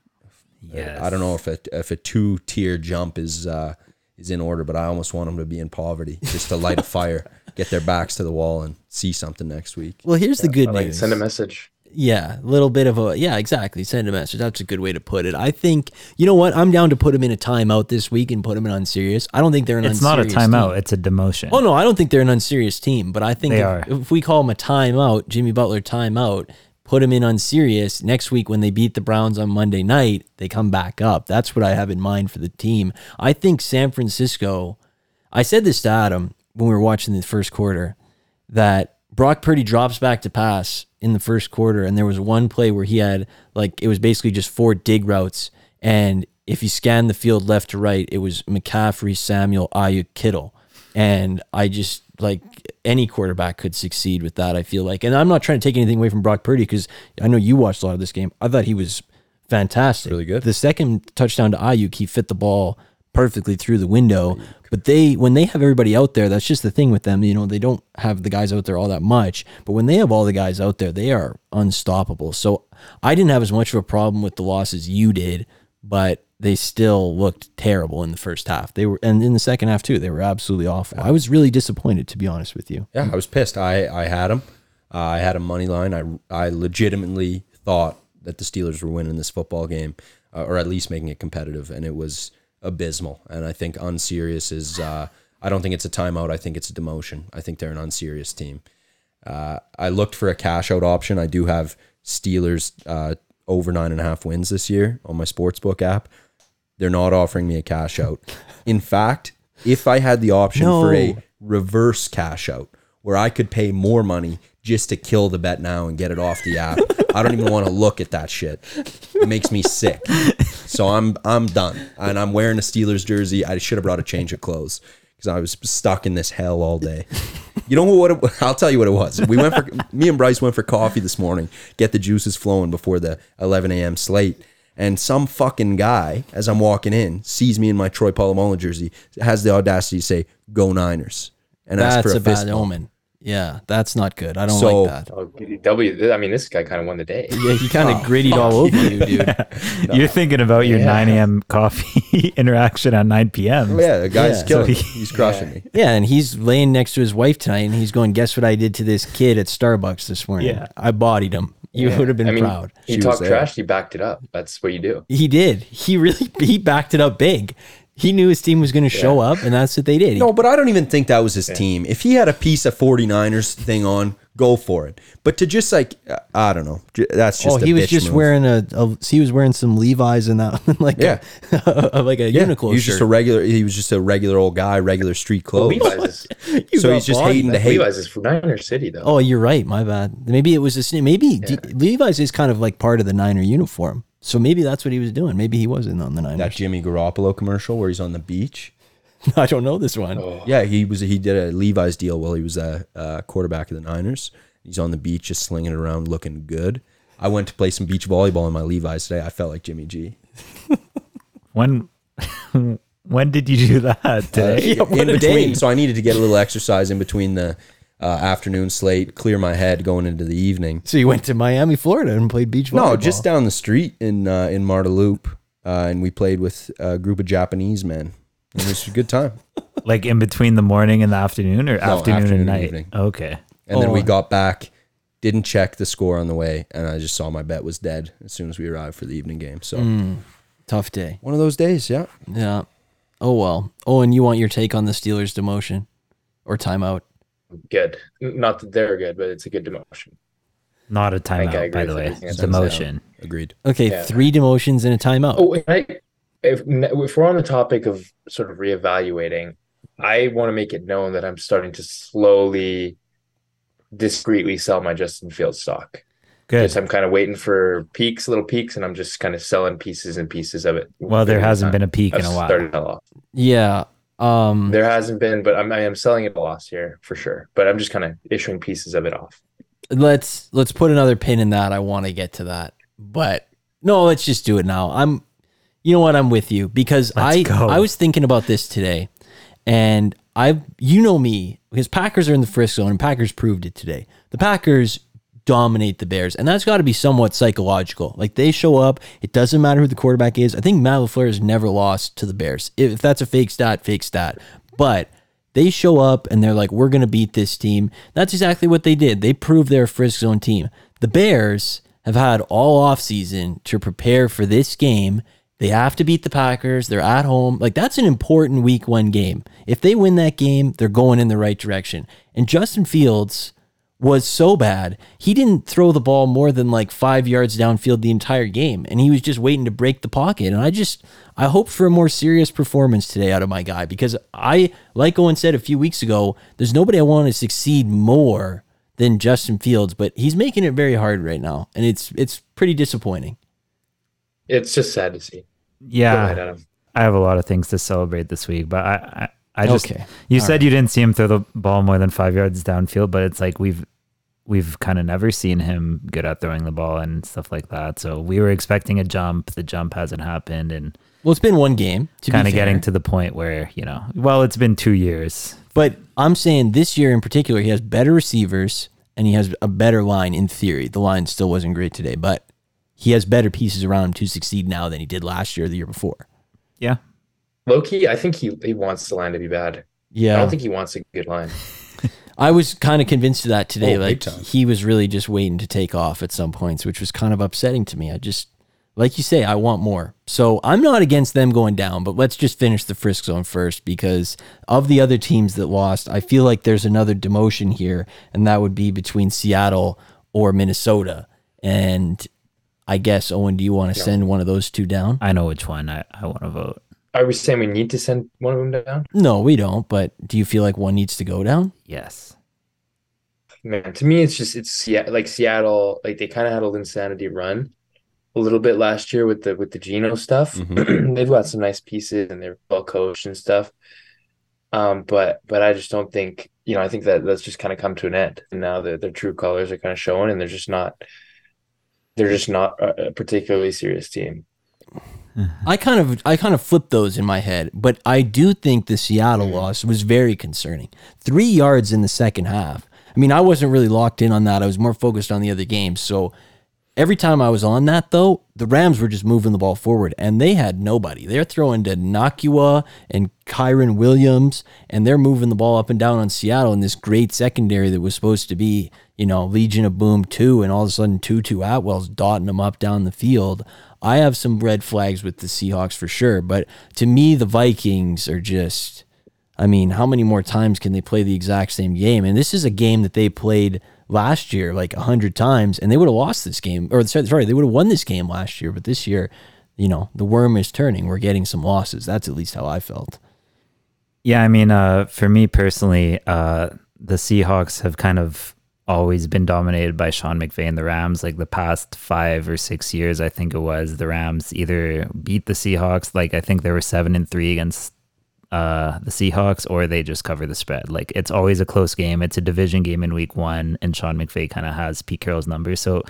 Speaker 5: Yes.
Speaker 4: I don't know if a if a two tier jump is uh, is in order. But I almost want them to be in poverty just to light a fire, get their backs to the wall, and see something next week.
Speaker 3: Well, here's the good
Speaker 6: like
Speaker 3: news.
Speaker 6: send a message.
Speaker 3: Yeah, a little bit of a yeah, exactly. Send a message. That's a good way to put it. I think you know what? I'm down to put him in a timeout this week and put him in unserious. I don't think they're an
Speaker 5: It's not a timeout.
Speaker 3: team.
Speaker 5: It's a demotion.
Speaker 3: Oh no, I don't think they're an unserious team. But I think
Speaker 5: They
Speaker 3: if,
Speaker 5: are.
Speaker 3: if we call him a timeout, Jimmy Butler timeout, put him in unserious next week when they beat the Browns on Monday night, they come back up. That's what I have in mind for the team. I think San Francisco. I said this to Adam when we were watching the first quarter that Brock Purdy drops back to pass in the first quarter, and there was one play where he had like it was basically just four dig routes, and if you scan the field left to right, it was McCaffrey, Samuel, Aiyuk, Kittle, and I just like any quarterback could succeed with that. I feel like, and I'm not trying to take anything away from Brock Purdy because I know you watched a lot of this game. I thought he was fantastic,
Speaker 4: Really good.
Speaker 3: The second touchdown to Aiyuk, he fit the ball perfectly through the window. But they, when they have everybody out there, that's just the thing with them. You know, they don't have the guys out there all that much. But when they have all the guys out there, they are unstoppable. So I didn't have as much of a problem with the losses you did, but they still looked terrible in the first half. They were, and in the second half too, they were absolutely awful. I was really disappointed, to be honest with you.
Speaker 4: Yeah, I was pissed. I I had them. Uh, I had a money line. I I legitimately thought that the Steelers were winning this football game, uh, or at least making it competitive, and it was abysmal. And I think unserious is. Uh, I don't think it's a timeout. I think it's a demotion. I think they're an unserious team. Uh, I looked for a cash out option. I do have Steelers uh, over nine and a half wins this year on my sportsbook app. They're not offering me a cash out. In fact, if I had the option for a reverse cash out where I could pay more money just to kill the bet now and get it off the app, I don't even want to look at that shit. It makes me sick. So I'm I'm done. And I'm wearing a Steelers jersey. I should have brought a change of clothes because I was stuck in this hell all day. You know what? It, I'll tell you what it was. We went for me and Bryce went for coffee this morning, get the juices flowing before the 11 a.m. slate. And some fucking guy, as I'm walking in, sees me in my Troy Polamalu jersey, has the audacity to say, "Go Niners," and ask
Speaker 3: That's
Speaker 4: for a,
Speaker 3: a bad
Speaker 4: bump.
Speaker 3: omen. Yeah, that's not good. I don't
Speaker 4: So-
Speaker 3: like that.
Speaker 6: Oh, W. I mean, this guy kind of won the day.
Speaker 3: Yeah, he kind of
Speaker 4: Oh,
Speaker 3: grittied all over you, dude.
Speaker 5: You're thinking about your
Speaker 6: Yeah.
Speaker 5: 9 a.m. coffee interaction at 9 p.m.
Speaker 4: Oh, yeah, the guy's
Speaker 3: Yeah.
Speaker 4: killing.
Speaker 5: So
Speaker 4: me. He's crushing me.
Speaker 3: Yeah, and he's laying next to his wife tonight, and he's going, "Guess what I did to this kid at Starbucks this morning?
Speaker 5: Yeah.
Speaker 3: I bodied him. You
Speaker 6: Yeah.
Speaker 3: would have been
Speaker 6: I mean,
Speaker 3: proud."
Speaker 6: He
Speaker 4: She was
Speaker 6: talked trash. He backed it up. That's what you do.
Speaker 3: He did. He really he backed it up big. He knew his team was going to show up, and that's what they did. He-
Speaker 4: No, but I don't even think that was his team. If he had a piece of 49ers thing on, go for it. But to just like, uh, I don't know. That's just
Speaker 3: oh,
Speaker 4: a
Speaker 3: he was
Speaker 4: bitch
Speaker 3: just
Speaker 4: move.
Speaker 3: wearing a, a. He was wearing some Levi's and that, like
Speaker 4: Yeah.
Speaker 3: a, like a
Speaker 4: Yeah,
Speaker 3: Uniqlo
Speaker 4: he was
Speaker 3: shirt.
Speaker 4: just a regular. He was just a regular old guy, regular street clothes.
Speaker 6: Levi's is,
Speaker 4: so he's just
Speaker 3: bodied.
Speaker 4: hating to hate.
Speaker 6: Levi's is from Niner City, though.
Speaker 3: Oh, you're right. My bad. Maybe it was the same. Maybe D- Levi's is kind of like part of the Niner uniform. So maybe that's what he was doing. Maybe he wasn't on the Niners.
Speaker 4: That Jimmy Garoppolo commercial where he's on the beach.
Speaker 3: I don't know this one.
Speaker 6: Oh.
Speaker 4: Yeah, he was. He did a Levi's deal while he was a, uh quarterback of the Niners. He's on the beach, just slinging it around, looking good. I went to play some beach volleyball in my Levi's today. I felt like Jimmy G.
Speaker 5: When when did you do that today?
Speaker 3: Yeah,
Speaker 4: in between,
Speaker 3: day.
Speaker 4: so I needed to get a little exercise in between the uh, afternoon slate, clear my head going into the evening.
Speaker 3: So you went to Miami, Florida, and played beach volleyball.
Speaker 4: No, just down the street in uh, in Marta Loop, uh, and we played with a group of Japanese men. It was a good time.
Speaker 5: like in between the morning and the afternoon, or afternoon,
Speaker 4: afternoon and
Speaker 5: and night?
Speaker 4: evening.
Speaker 5: Okay.
Speaker 4: And then we
Speaker 3: Oh.
Speaker 4: got back, didn't check the score on the way, and I just saw my bet was dead as soon as we arrived for the evening game. So
Speaker 3: Mm, tough day.
Speaker 4: one of those days, yeah.
Speaker 3: Yeah. Oh well. Oh, and you want your take on the Steelers demotion or timeout?
Speaker 6: Good. Not that they're good, but it's a good demotion.
Speaker 5: Not a
Speaker 6: think I
Speaker 5: timeout, by the way.
Speaker 6: everything
Speaker 5: It's demotion.
Speaker 4: Agreed.
Speaker 3: Okay,
Speaker 6: Yeah.
Speaker 3: three demotions and a timeout.
Speaker 6: Oh, and I, if if we're on the topic of sort of reevaluating, I want to make it known that I'm starting to slowly, discreetly sell my Justin Fields stock.
Speaker 5: Good.
Speaker 6: Just I'm kind of waiting for peaks, little peaks, and I'm just kind of selling pieces and pieces of it.
Speaker 5: Well, there hasn't been a peak
Speaker 6: I've
Speaker 5: in a while.
Speaker 6: started a lot.
Speaker 3: Yeah. Um
Speaker 6: There hasn't been, but I'm I am selling it a loss here for sure. But I'm just kind of issuing pieces of it off.
Speaker 3: let's let's put another pin in that. I want to get to that. But no, let's just do it now. I'm you know what? I'm with you because
Speaker 5: Let's
Speaker 3: I
Speaker 5: go.
Speaker 3: I was thinking about this today and I you know me because Packers are in the first zone and Packers proved it today. The Packers dominate the Bears and that's got to be somewhat psychological. Like they show up, it doesn't matter who the quarterback is. I think Matt LaFleur has never lost to the Bears. If that's a fake stat, fake stat. But they show up and they're like, we're going to beat this team. That's exactly what they did. They proved they're a Frisk Zone team. The Bears have had all offseason to prepare for this game. They have to beat the Packers. They're at home. Like, that's an important week one game. If they win that game, they're going in the right direction. And Justin Fields was so bad. He didn't throw the ball more than like five yards downfield the entire game. And he was just waiting to break the pocket. And I just, I hope for a more serious performance today out of my guy because I, like Owen said a few weeks ago, there's nobody I want to succeed more than Justin Fields, but he's making it very hard right now. And it's, it's pretty disappointing.
Speaker 6: It's just sad to see.
Speaker 5: Yeah. I have a lot of things to celebrate this week, but I, I, just
Speaker 3: Okay.
Speaker 5: you
Speaker 3: All
Speaker 5: said you didn't see him throw the ball more than five yards downfield, but it's like we've we've kind of never seen him good at throwing the ball and stuff like that. So we were expecting a jump. The jump hasn't happened, and
Speaker 3: Well, it's been one game.
Speaker 5: kind of getting to the point where you know, well, it's been two years.
Speaker 3: But I'm saying this year in particular, he has better receivers and he has a better line in theory. The line still wasn't great today, but he has better pieces around him to succeed now than he did last year or the year before.
Speaker 5: Yeah,
Speaker 6: Loki, I think he he wants the line to be bad.
Speaker 3: Yeah.
Speaker 6: I don't think he wants a good line.
Speaker 3: I was kind of convinced of that today.
Speaker 4: Oh,
Speaker 3: like he was really just waiting to take off at some points, which was kind of upsetting to me. I just, like you say, I want more. So I'm not against them going down, but let's just finish the Frisk Zone first because of the other teams that lost, I feel like there's another demotion here, and that would be between Seattle or Minnesota. And I guess Owen, do you want to send one of those two down?
Speaker 5: I know which one I, I want to vote.
Speaker 6: Are we saying we need to send one of them down?
Speaker 3: No, we don't. But do you feel like one needs to go down?
Speaker 5: Yes.
Speaker 6: Man, to me, it's just it's yeah, like Seattle, like they kind of had a insanity run a little bit last year with the with the Geno stuff. They've got some nice pieces and they're well coached and stuff. Um, but but I just don't think you know I think that that's just kind of come to an end. And now their their true colors are kind of showing, and they're just not they're just not a a particularly serious team.
Speaker 3: I kind of I kind of flipped those in my head, but I do think the Seattle mm. loss was very concerning. Three yards in the second half. I I mean, I wasn't really locked in on that. I was more focused on the other games. So every time I was on that, though, the Rams were just moving the ball forward, and they had nobody. They're throwing to Nacua and Kyren Williams, and they're moving the ball up and down on Seattle in this great secondary that was supposed to be, you know, Legion of Boom 2, and all of a sudden Tutu Atwell's dotting them up down the field. I have some red flags with the Seahawks for sure, but to me, the Vikings are just. I mean, how many more times can they play the exact same game? And this is a game that they played last year like a hundred times, and they would have lost this game, or sorry, they would have won this game last year. But this year, you know, the worm is turning. We're getting some losses. That's at least how I felt.
Speaker 5: Yeah, I mean, uh, for me personally, uh, the Seahawks have kind of always been dominated by Sean McVay and the Rams. Like the past five or six years, I think it was the Rams either beat the Seahawks. Like I think they were seven and three against uh, the Seahawks or they just cover the spread. Like it's always a close game. It's a division game in week one, and Sean McVay kind of has Pete Carroll's number. So,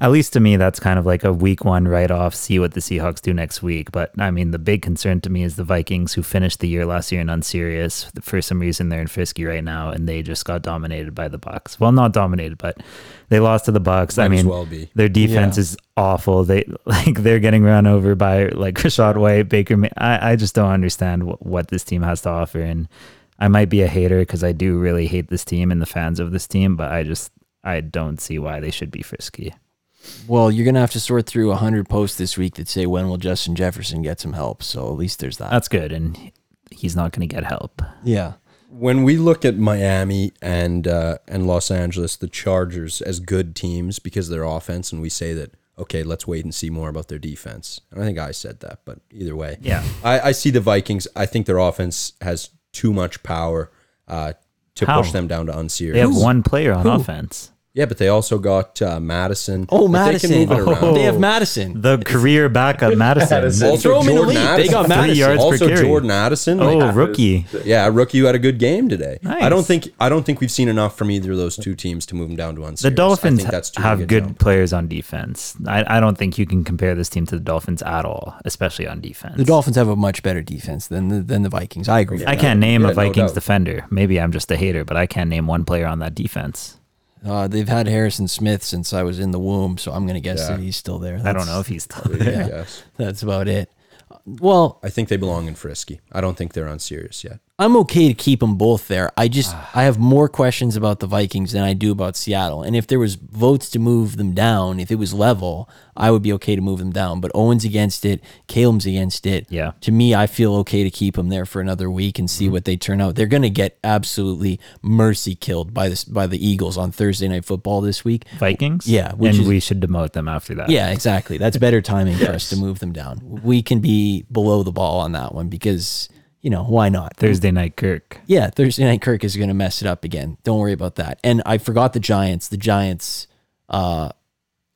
Speaker 5: at least to me, that's kind of like a week one write off. See what the Seahawks do next week. But I mean, the big concern to me is the Vikings, who finished the year last year in unserious. For some reason, they're in frisky right now, and they just got dominated by the Bucks. Well, not dominated, but they lost to the Bucks.
Speaker 4: Might
Speaker 5: I
Speaker 4: as
Speaker 5: mean,
Speaker 4: well be.
Speaker 5: their defense
Speaker 3: Yeah.
Speaker 5: is awful. They like they're getting run over by like Rachaad White, Baker. May- I I just don't understand what, what this team has to offer, and I might be a hater because I do really hate this team and the fans of this team, but I just I don't see why they should be frisky.
Speaker 3: Well, you're gonna have to sort through a hundred posts this week that say when will Justin Jefferson get some help. So at least there's that.
Speaker 5: That's good, and he's not going to get help.
Speaker 3: yeah.
Speaker 4: when we look at Miami and uh, and Los Angeles, the Chargers as good teams because of their offense, and we say that okay, let's wait and see more about their defense. And I think I said that, but either way,
Speaker 5: Yeah.
Speaker 4: I, I see the Vikings. I think their offense has too much power uh, to
Speaker 5: How?
Speaker 4: push them down to unserious.
Speaker 5: They have one player on offense.
Speaker 4: Yeah, but they also got uh, Madison.
Speaker 3: Oh,
Speaker 4: But
Speaker 3: Madison.
Speaker 4: They can move it around.
Speaker 3: They have Madison.
Speaker 5: The career backup Madison.
Speaker 6: Madison.
Speaker 4: Also,
Speaker 3: Throw him in the
Speaker 4: Jordan
Speaker 3: league. They
Speaker 4: Addison.
Speaker 3: got
Speaker 5: Three
Speaker 3: Madison.
Speaker 5: yards per
Speaker 4: Also,
Speaker 5: carry.
Speaker 4: Jordan Addison.
Speaker 5: Oh,
Speaker 4: like,
Speaker 5: rookie.
Speaker 4: yeah, a rookie who had a good game today. I don't think I don't think we've seen enough from either of those two teams to move them down to unserious.
Speaker 5: The Dolphins
Speaker 4: I think that's too
Speaker 5: have
Speaker 4: big a
Speaker 5: good
Speaker 4: jump.
Speaker 5: players on defense. I, I don't think you can compare this team to the Dolphins at all, especially on defense.
Speaker 3: The Dolphins have a much better defense than the, than the Vikings. I agree. with
Speaker 5: I
Speaker 3: that.
Speaker 5: can't name
Speaker 4: Yeah,
Speaker 5: a
Speaker 4: no
Speaker 5: Vikings
Speaker 4: doubt.
Speaker 5: defender. Maybe I'm just a hater, but I can't name one player on that defense.
Speaker 3: Uh, they've had Harrison Smith since I was in the womb, so I'm gonna guess
Speaker 4: Yeah.
Speaker 3: that he's still there.
Speaker 5: I don't know if he's still there.
Speaker 4: Yes.
Speaker 3: That's about it. Well,
Speaker 4: I think they belong in Frisky. I don't think they're unserious yet.
Speaker 3: I'm okay to keep them both there. I just I have more questions about the Vikings than I do about Seattle. And if there was votes to move them down, if it was level, I would be okay to move them down. But Owen's against it, Caleb's against it.
Speaker 5: Yeah.
Speaker 3: To me, I feel okay to keep them there for another week and see mm-hmm. what they turn out. They're going to get absolutely mercy killed by this by the Eagles on Thursday night football this week.
Speaker 5: Vikings?
Speaker 3: Yeah, which
Speaker 5: and
Speaker 3: is-
Speaker 5: we should demote them after that.
Speaker 3: Yeah, exactly. That's better timing for us to move them down. We can be below the ball on that one because, you know, why not?
Speaker 5: Thursday night Kirk.
Speaker 3: Yeah, Thursday night Kirk is going to mess it up again. Don't worry about that. And I forgot the Giants. The Giants uh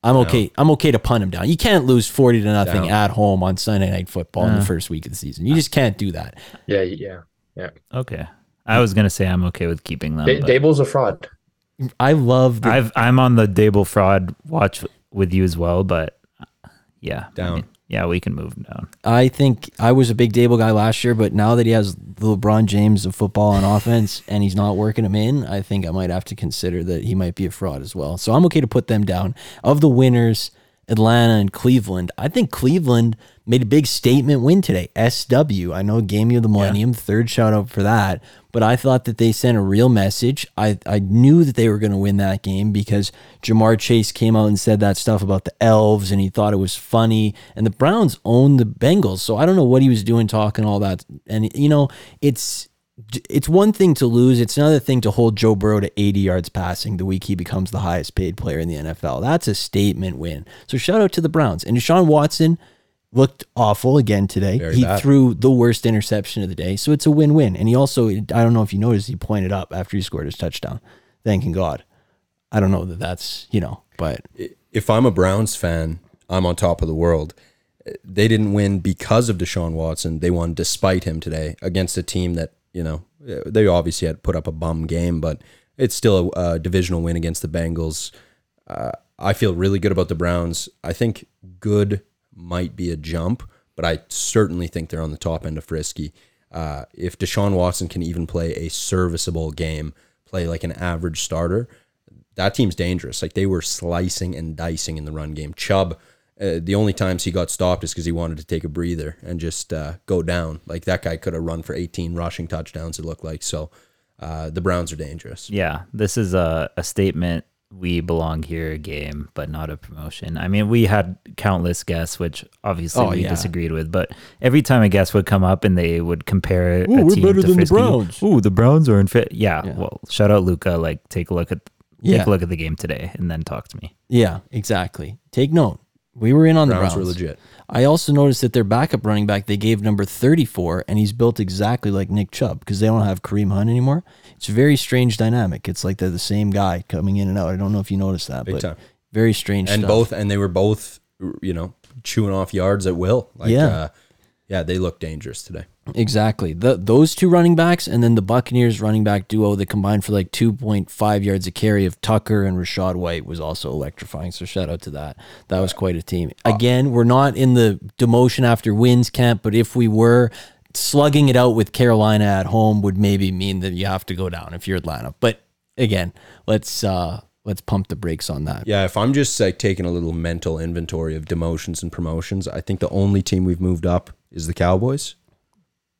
Speaker 3: I'm okay. I'm okay to punt them down. You can't lose 40 to nothing
Speaker 4: Down.
Speaker 3: at home on Sunday night football in the first week of the season. You just can't do that.
Speaker 6: Yeah, yeah, yeah.
Speaker 5: Okay. I was gonna say I'm okay with keeping them.
Speaker 6: Da-
Speaker 5: but
Speaker 6: Daboll's a fraud.
Speaker 3: I love the
Speaker 5: I've I'm on the Daboll fraud watch with you as well, but uh, yeah, I
Speaker 4: Down.
Speaker 5: mean, yeah, we can move them down.
Speaker 3: I think I was a big Daboll guy last year, but now that he has the LeBron James of football on offense and he's not working him in, I think I might have to consider that he might be a fraud as well. So I'm okay to put them down. Of the winners, Atlanta and Cleveland, I think Cleveland made a big statement win today. SW, I know Game of the Millennium, third shout out for that, but I thought that they sent a real message. I, I knew that they were going to win that game because Ja'Marr Chase came out and said that stuff about the elves and he thought it was funny. And the Browns own the Bengals. So I don't know what he was doing talking all that. And, you know, it's. It's one thing to lose. It's another thing to hold Joe Burrow to 80 yards passing the week he becomes the highest paid player in the NFL. That's a statement win. So shout out to the Browns. And Deshaun Watson looked awful again today.
Speaker 4: Very
Speaker 3: he
Speaker 4: bad.
Speaker 3: threw the worst interception of the day. So it's a win win. And he also, I don't know if you noticed, he pointed up after he scored his touchdown, thanking God. I don't know that that's, you know, but
Speaker 4: If I'm a Browns fan, I'm on top of the world. They didn't win because of Deshaun Watson. They won despite him today against a team that, you know, they obviously had put up a bum game, but it's still a, a divisional win against the Bengals. Uh, I feel really good about the Browns. I think good might be a jump, but I certainly think they're on the top end of frisky. Uh, if Deshaun Watson can even play a serviceable game, play like an average starter, that team's dangerous. Like they were slicing and dicing in the run game. Chubb, uh, the only times he got stopped is because he wanted to take a breather and just uh, go down. Like that guy could have run for 18 rushing touchdowns. It looked like so. Uh, the Browns are dangerous.
Speaker 5: Yeah, this is a, a statement. We belong here game, but not a promotion. I mean, we had countless guests, which obviously
Speaker 3: Oh,
Speaker 5: we
Speaker 3: yeah.
Speaker 5: disagreed with. But every time a guest would come up and they would compare,
Speaker 3: Ooh,
Speaker 5: a
Speaker 3: we're
Speaker 5: team
Speaker 3: better
Speaker 5: to
Speaker 3: than the Browns.
Speaker 5: Ooh, the Browns are in fit. Yeah,
Speaker 3: Yeah.
Speaker 5: Well, shout out Luca. Like, take a look at take
Speaker 3: Yeah.
Speaker 5: a look at the game today, and then talk to me.
Speaker 3: Yeah, exactly. Take note. We were in on
Speaker 4: Browns,
Speaker 3: the
Speaker 4: were legit.
Speaker 3: I also noticed that their backup running back they gave number 34, and he's built exactly like Nick Chubb because they don't have Kareem Hunt anymore. It's a very strange dynamic. It's like they're the same guy coming in and out. I don't know if you noticed that,
Speaker 4: Big
Speaker 3: but
Speaker 4: time.
Speaker 3: very strange.
Speaker 4: And
Speaker 3: stuff.
Speaker 4: both, and they were both, you know, chewing off yards at will. Like,
Speaker 3: Yeah.
Speaker 4: uh, yeah, they look dangerous today.
Speaker 3: Exactly. The, those two running backs and then the Buccaneers running back duo that combined for like 2.5 yards a carry of Tucker and Rachaad White was also electrifying. So shout out to that. That was quite a team. Again, we're not in the demotion after wins camp, but if we were, slugging it out with Carolina at home would maybe mean that you have to go down if you're Atlanta. But again, let's uh let's pump the brakes on that.
Speaker 4: Yeah, if I'm just like taking a little mental inventory of demotions and promotions, I think the only team we've moved up is the Cowboys.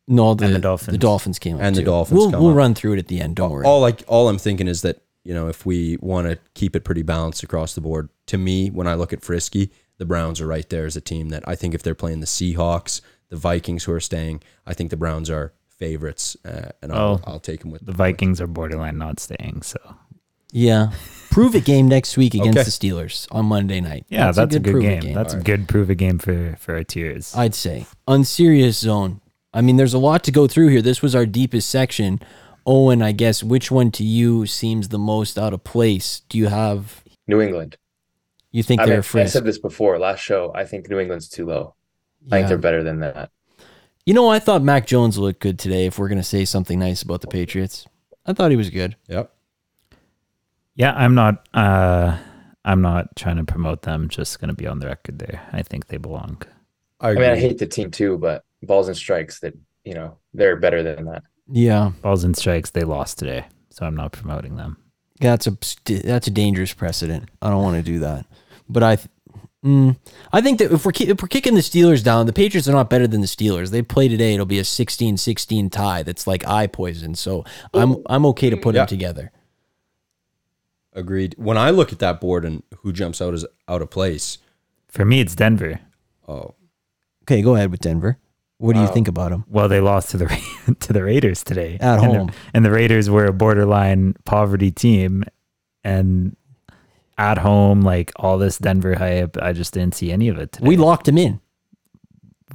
Speaker 3: No, the,
Speaker 5: And the
Speaker 3: the
Speaker 5: Dolphins.
Speaker 3: Dolphins came up
Speaker 4: And the
Speaker 3: too.
Speaker 4: Dolphins
Speaker 3: We'll,
Speaker 4: come
Speaker 3: we'll
Speaker 4: up.
Speaker 3: run through it at the end. Don't worry.
Speaker 4: All like all I'm thinking is that you know if we want to keep it pretty balanced across the board, to me when I look at Frisky, the Browns are right there as a team that I think if they're playing the Seahawks, the Vikings who are staying, I think the Browns are favorites, uh, and I'll,
Speaker 5: Oh,
Speaker 4: I'll take them with
Speaker 5: The Vikings are borderline not staying, so
Speaker 3: Yeah. Prove it game next week against
Speaker 4: Okay.
Speaker 3: the Steelers on Monday night.
Speaker 5: yeah, that's, a good,
Speaker 3: prove it
Speaker 5: game. That's a good prove a game for for our tiers.
Speaker 3: I'd say. Unserious zone. I mean, there's a lot to go through here. This was our deepest section. Owen, I guess, which one to you seems the most out of place? Do you have,
Speaker 6: New England.
Speaker 3: you think
Speaker 6: I,
Speaker 3: they're
Speaker 6: mean,
Speaker 3: a frisk?
Speaker 6: I said this before last show. I think New England's too low. I think they're better than that.
Speaker 3: You know, I thought Mac Jones looked good today if we're going to say something nice about the Patriots. I thought he was good.
Speaker 4: Yep.
Speaker 5: Yeah, I'm not. Uh, I'm not trying to promote them. Just gonna be on the record there. I think they belong.
Speaker 4: I,
Speaker 6: I mean, I hate the team too, but balls and strikes that you know they're better than that.
Speaker 3: Yeah.
Speaker 5: Balls and strikes. They lost today, so I'm not promoting them.
Speaker 3: That's a that's a dangerous precedent. I don't want to do that. But I mm, I think that if we're if we're kicking the Steelers down, the Patriots are not better than the Steelers. They play today, it'll be a 16-16 tie that's like eye poison. So I'm I'm okay to put
Speaker 4: Yeah.
Speaker 3: them together.
Speaker 4: Agreed. When I look at that board and who jumps out as out of place,
Speaker 5: For me, it's Denver.
Speaker 4: oh,
Speaker 3: Okay, go ahead with Denver. What do you
Speaker 6: uh,
Speaker 3: think about them?
Speaker 5: Well, they lost to the Ra- to the Raiders today
Speaker 3: At
Speaker 5: and the-
Speaker 3: home.
Speaker 5: and the Raiders were a borderline poverty team, and at home, like all this Denver hype, I just didn't see any of it today.
Speaker 3: We locked them in.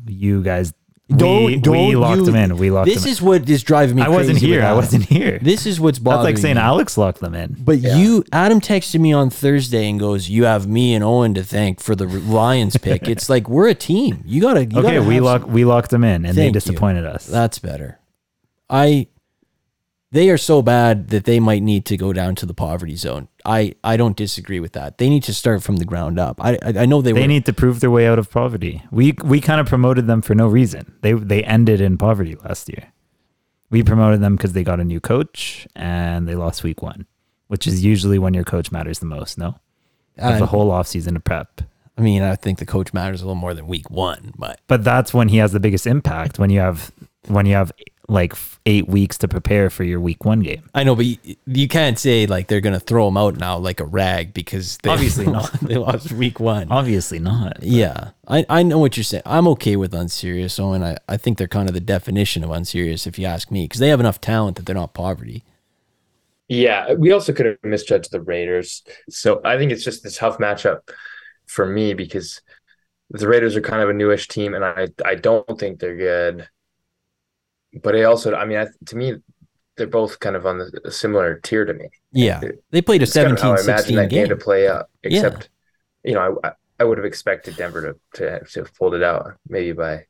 Speaker 5: you guys.
Speaker 3: Don't-
Speaker 5: we,
Speaker 3: don't
Speaker 5: we locked
Speaker 3: you-
Speaker 5: them in. We locked them in.
Speaker 3: This
Speaker 5: them.
Speaker 3: is what is driving me
Speaker 5: I wasn't
Speaker 3: crazy
Speaker 5: here. I wasn't here.
Speaker 3: This is what's bothering. Me.
Speaker 5: That's like saying
Speaker 3: me.
Speaker 5: Alex locked them in.
Speaker 3: But you, Adam texted me on Thursday and goes, "You have me and Owen to thank for the Lions pick." It's like we're a team. You gotta. You
Speaker 5: okay,
Speaker 3: gotta
Speaker 5: we
Speaker 3: have
Speaker 5: lock
Speaker 3: some-
Speaker 5: we locked them in, and they
Speaker 3: Thank you.
Speaker 5: disappointed us.
Speaker 3: That's better. I. They are so bad that they might need to go down to the poverty zone. I, I don't disagree with that. They need to start from the ground up. I I, I know they,
Speaker 5: they
Speaker 3: were.
Speaker 5: need to prove their way out of poverty. We we kind of promoted them for no reason. They they ended in poverty last year. We promoted them because they got a new coach and they lost week one, which is usually when your coach matters the most. No, the whole offseason to prep.
Speaker 3: I mean, I think the coach matters a little more than week one, but
Speaker 5: But that's when he has the biggest impact. When you have when you have like eight weeks to prepare for your week one game.
Speaker 3: I know, but you, you can't say like they're gonna throw him out now like a rag because they
Speaker 5: Obviously not.
Speaker 3: they lost week one.
Speaker 5: Obviously not.
Speaker 3: Yeah, I, I know what you're saying. I'm okay with unserious, Owen. I, I think they're kind of the definition of unserious, if you ask me, because they have enough talent that they're not poverty.
Speaker 6: Yeah, we also could have misjudged the Raiders. So I think it's just a tough matchup for me because the Raiders are kind of a newish team, and I I don't think they're good. But I also, I mean, I, to me, they're both kind of on the, a similar tier to me.
Speaker 3: Yeah,
Speaker 6: It-
Speaker 3: they played a
Speaker 6: It's kind of how
Speaker 3: 17
Speaker 6: I imagine
Speaker 3: 16
Speaker 6: that game
Speaker 3: game.
Speaker 6: to play out.
Speaker 3: Yeah.
Speaker 6: Except, you know, I I would have expected Denver to to to have pulled it out maybe by.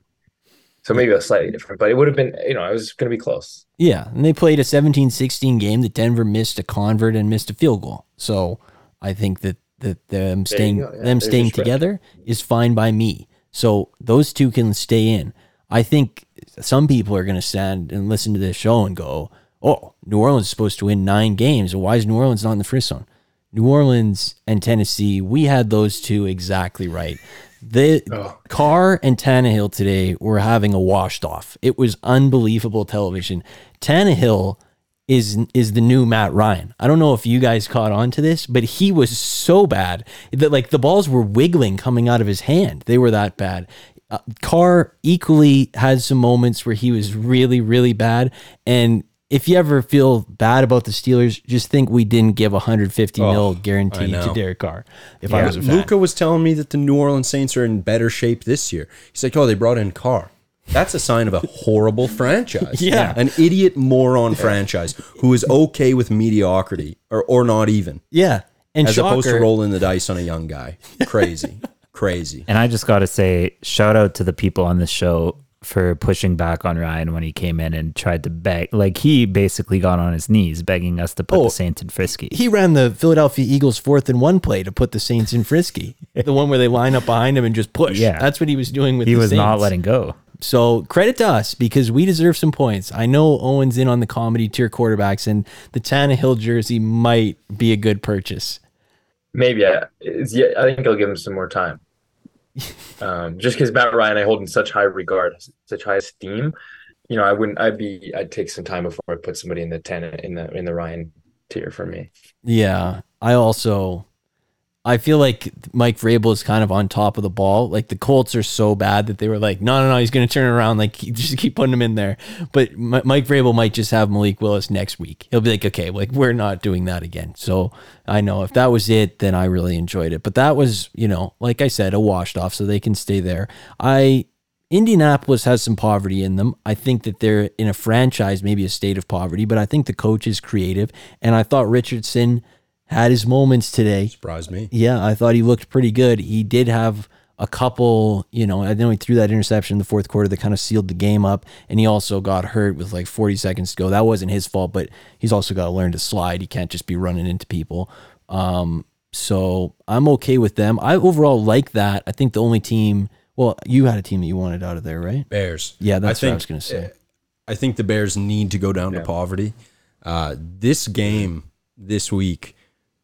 Speaker 6: So maybe a slightly different, but it would have been, you know, it was going to be close.
Speaker 3: Yeah, and they played a 17 16 game that Denver missed a convert and missed a field goal. So I think that, that them staying.
Speaker 6: Yeah,
Speaker 3: them staying together is fine by me. So those two can stay in. I think some people are going to stand and listen to this show and go, oh, New Orleans is supposed to win nine games. Why is New Orleans not in the first zone? New Orleans and Tennessee, we had those two exactly right. The
Speaker 6: Oh.
Speaker 3: Carr and Tannehill today were having a washed off. It was unbelievable television. Tannehill is is the new Matt Ryan. I don't know if you guys caught on to this, but he was so bad that like the balls were wiggling coming out of his hand. They were that bad. Uh, Carr equally had some moments where he was really really bad and if you ever feel bad about the Steelers, just think we didn't give 150 mil
Speaker 4: Oh, I
Speaker 3: guarantee to. Derek Carr. If I was a fan.
Speaker 4: Luca was telling me that the New Orleans Saints are in better shape this year. He's like, oh, they brought in Carr. That's a sign of a horrible franchise.
Speaker 3: Yeah.
Speaker 4: An idiot moron franchise who is okay with mediocrity or, or not even,
Speaker 3: yeah, and
Speaker 4: as opposed to rolling the dice on a young guy. Crazy. Crazy.
Speaker 5: And I just got to say, shout out to the people on the show for pushing back on Ryan when he came in and tried to beg. Like he basically got on his knees begging us to put
Speaker 3: Oh.
Speaker 5: the Saints in Frisky.
Speaker 3: he ran the Philadelphia Eagles fourth and one play to put the Saints in frisky. the one where they line up behind him and just push.
Speaker 5: Yeah.
Speaker 3: that's what he was doing with.
Speaker 5: He
Speaker 3: the
Speaker 5: was not letting go.
Speaker 3: So credit to us because we deserve some points. I know Owen's in on the comedy tier quarterbacks, and the Tannehill jersey might be a good purchase.
Speaker 6: Maybe I, it's, yeah, I think I'll give him some more time. Um, just because Matt Ryan, I hold in such high regard, such high esteem. You know, I wouldn't. I'd be. I'd take some time before I put somebody in the ten in the in the Ryan tier for me.
Speaker 3: Yeah, I also I feel like Mike Vrabel is kind of on top of the ball. Like the Colts are so bad that they were like, no, no, no, he's going to turn around. Like just keep putting him in there. But Mike Vrabel might just have Malik Willis next week. He'll be like, okay, like we're not doing that again. So I know if that was it, then I really enjoyed it. But that was, you know, like I said, a washed off, so they can stay there. I Indianapolis has some poverty in them. I think that they're in a franchise, maybe a state of poverty, but I think the coach is creative. And I thought Richardson had his moments today.
Speaker 4: Surprised me.
Speaker 3: Yeah, I thought he looked pretty good. He did have a couple, you know, I know he threw that interception in the fourth quarter that kind of sealed the game up. And he also got hurt with like 40 seconds to go. That wasn't his fault, but he's also got to learn to slide. He can't just be running into people. Um, so I'm okay with them. I overall like that. I think the only team, well, you had a team that you wanted out of there, right?
Speaker 4: Bears.
Speaker 3: Yeah, that's
Speaker 4: I
Speaker 3: what I was going to say.
Speaker 4: I think the Bears need to go down
Speaker 6: Yeah.
Speaker 4: to poverty. Uh, this game this week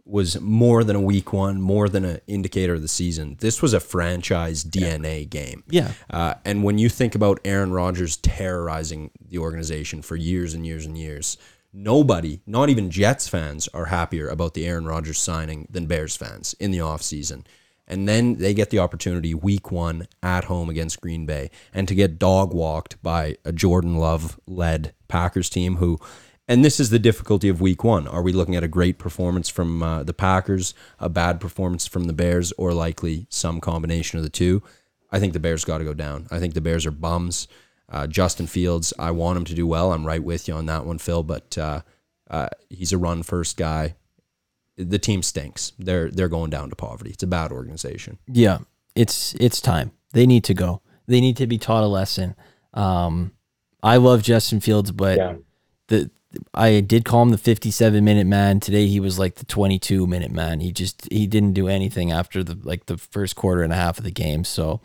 Speaker 4: was more than a week one, more than an indicator of the season. This was a franchise DNA game.
Speaker 3: Yeah.
Speaker 4: Uh, and when you think about Aaron Rodgers terrorizing the organization for years and years and years, nobody, not even Jets fans, are happier about the Aaron Rodgers signing than Bears fans in the offseason. And then they get the opportunity week one at home against Green Bay and to get dog walked by a Jordan Love led Packers team who, and this is the difficulty of week one. Are we looking at a great performance from uh, the Packers, a bad performance from the Bears, or likely some combination of the two? I think the Bears got to go down. I think the Bears are bums. Uh, Justin Fields, I want him to do well. I'm right with you on that one, Phil. But uh, uh, he's a run first guy. The team stinks. They're they're going down to poverty. It's a bad organization.
Speaker 3: Yeah, it's it's time. They need to go. They need to be taught a lesson. Um, I love Justin Fields, but
Speaker 6: Yeah.
Speaker 3: the I did call him the 57 minute man. Today he was like the 22 minute man. He just he didn't do anything after the like the first quarter and a half of the game. So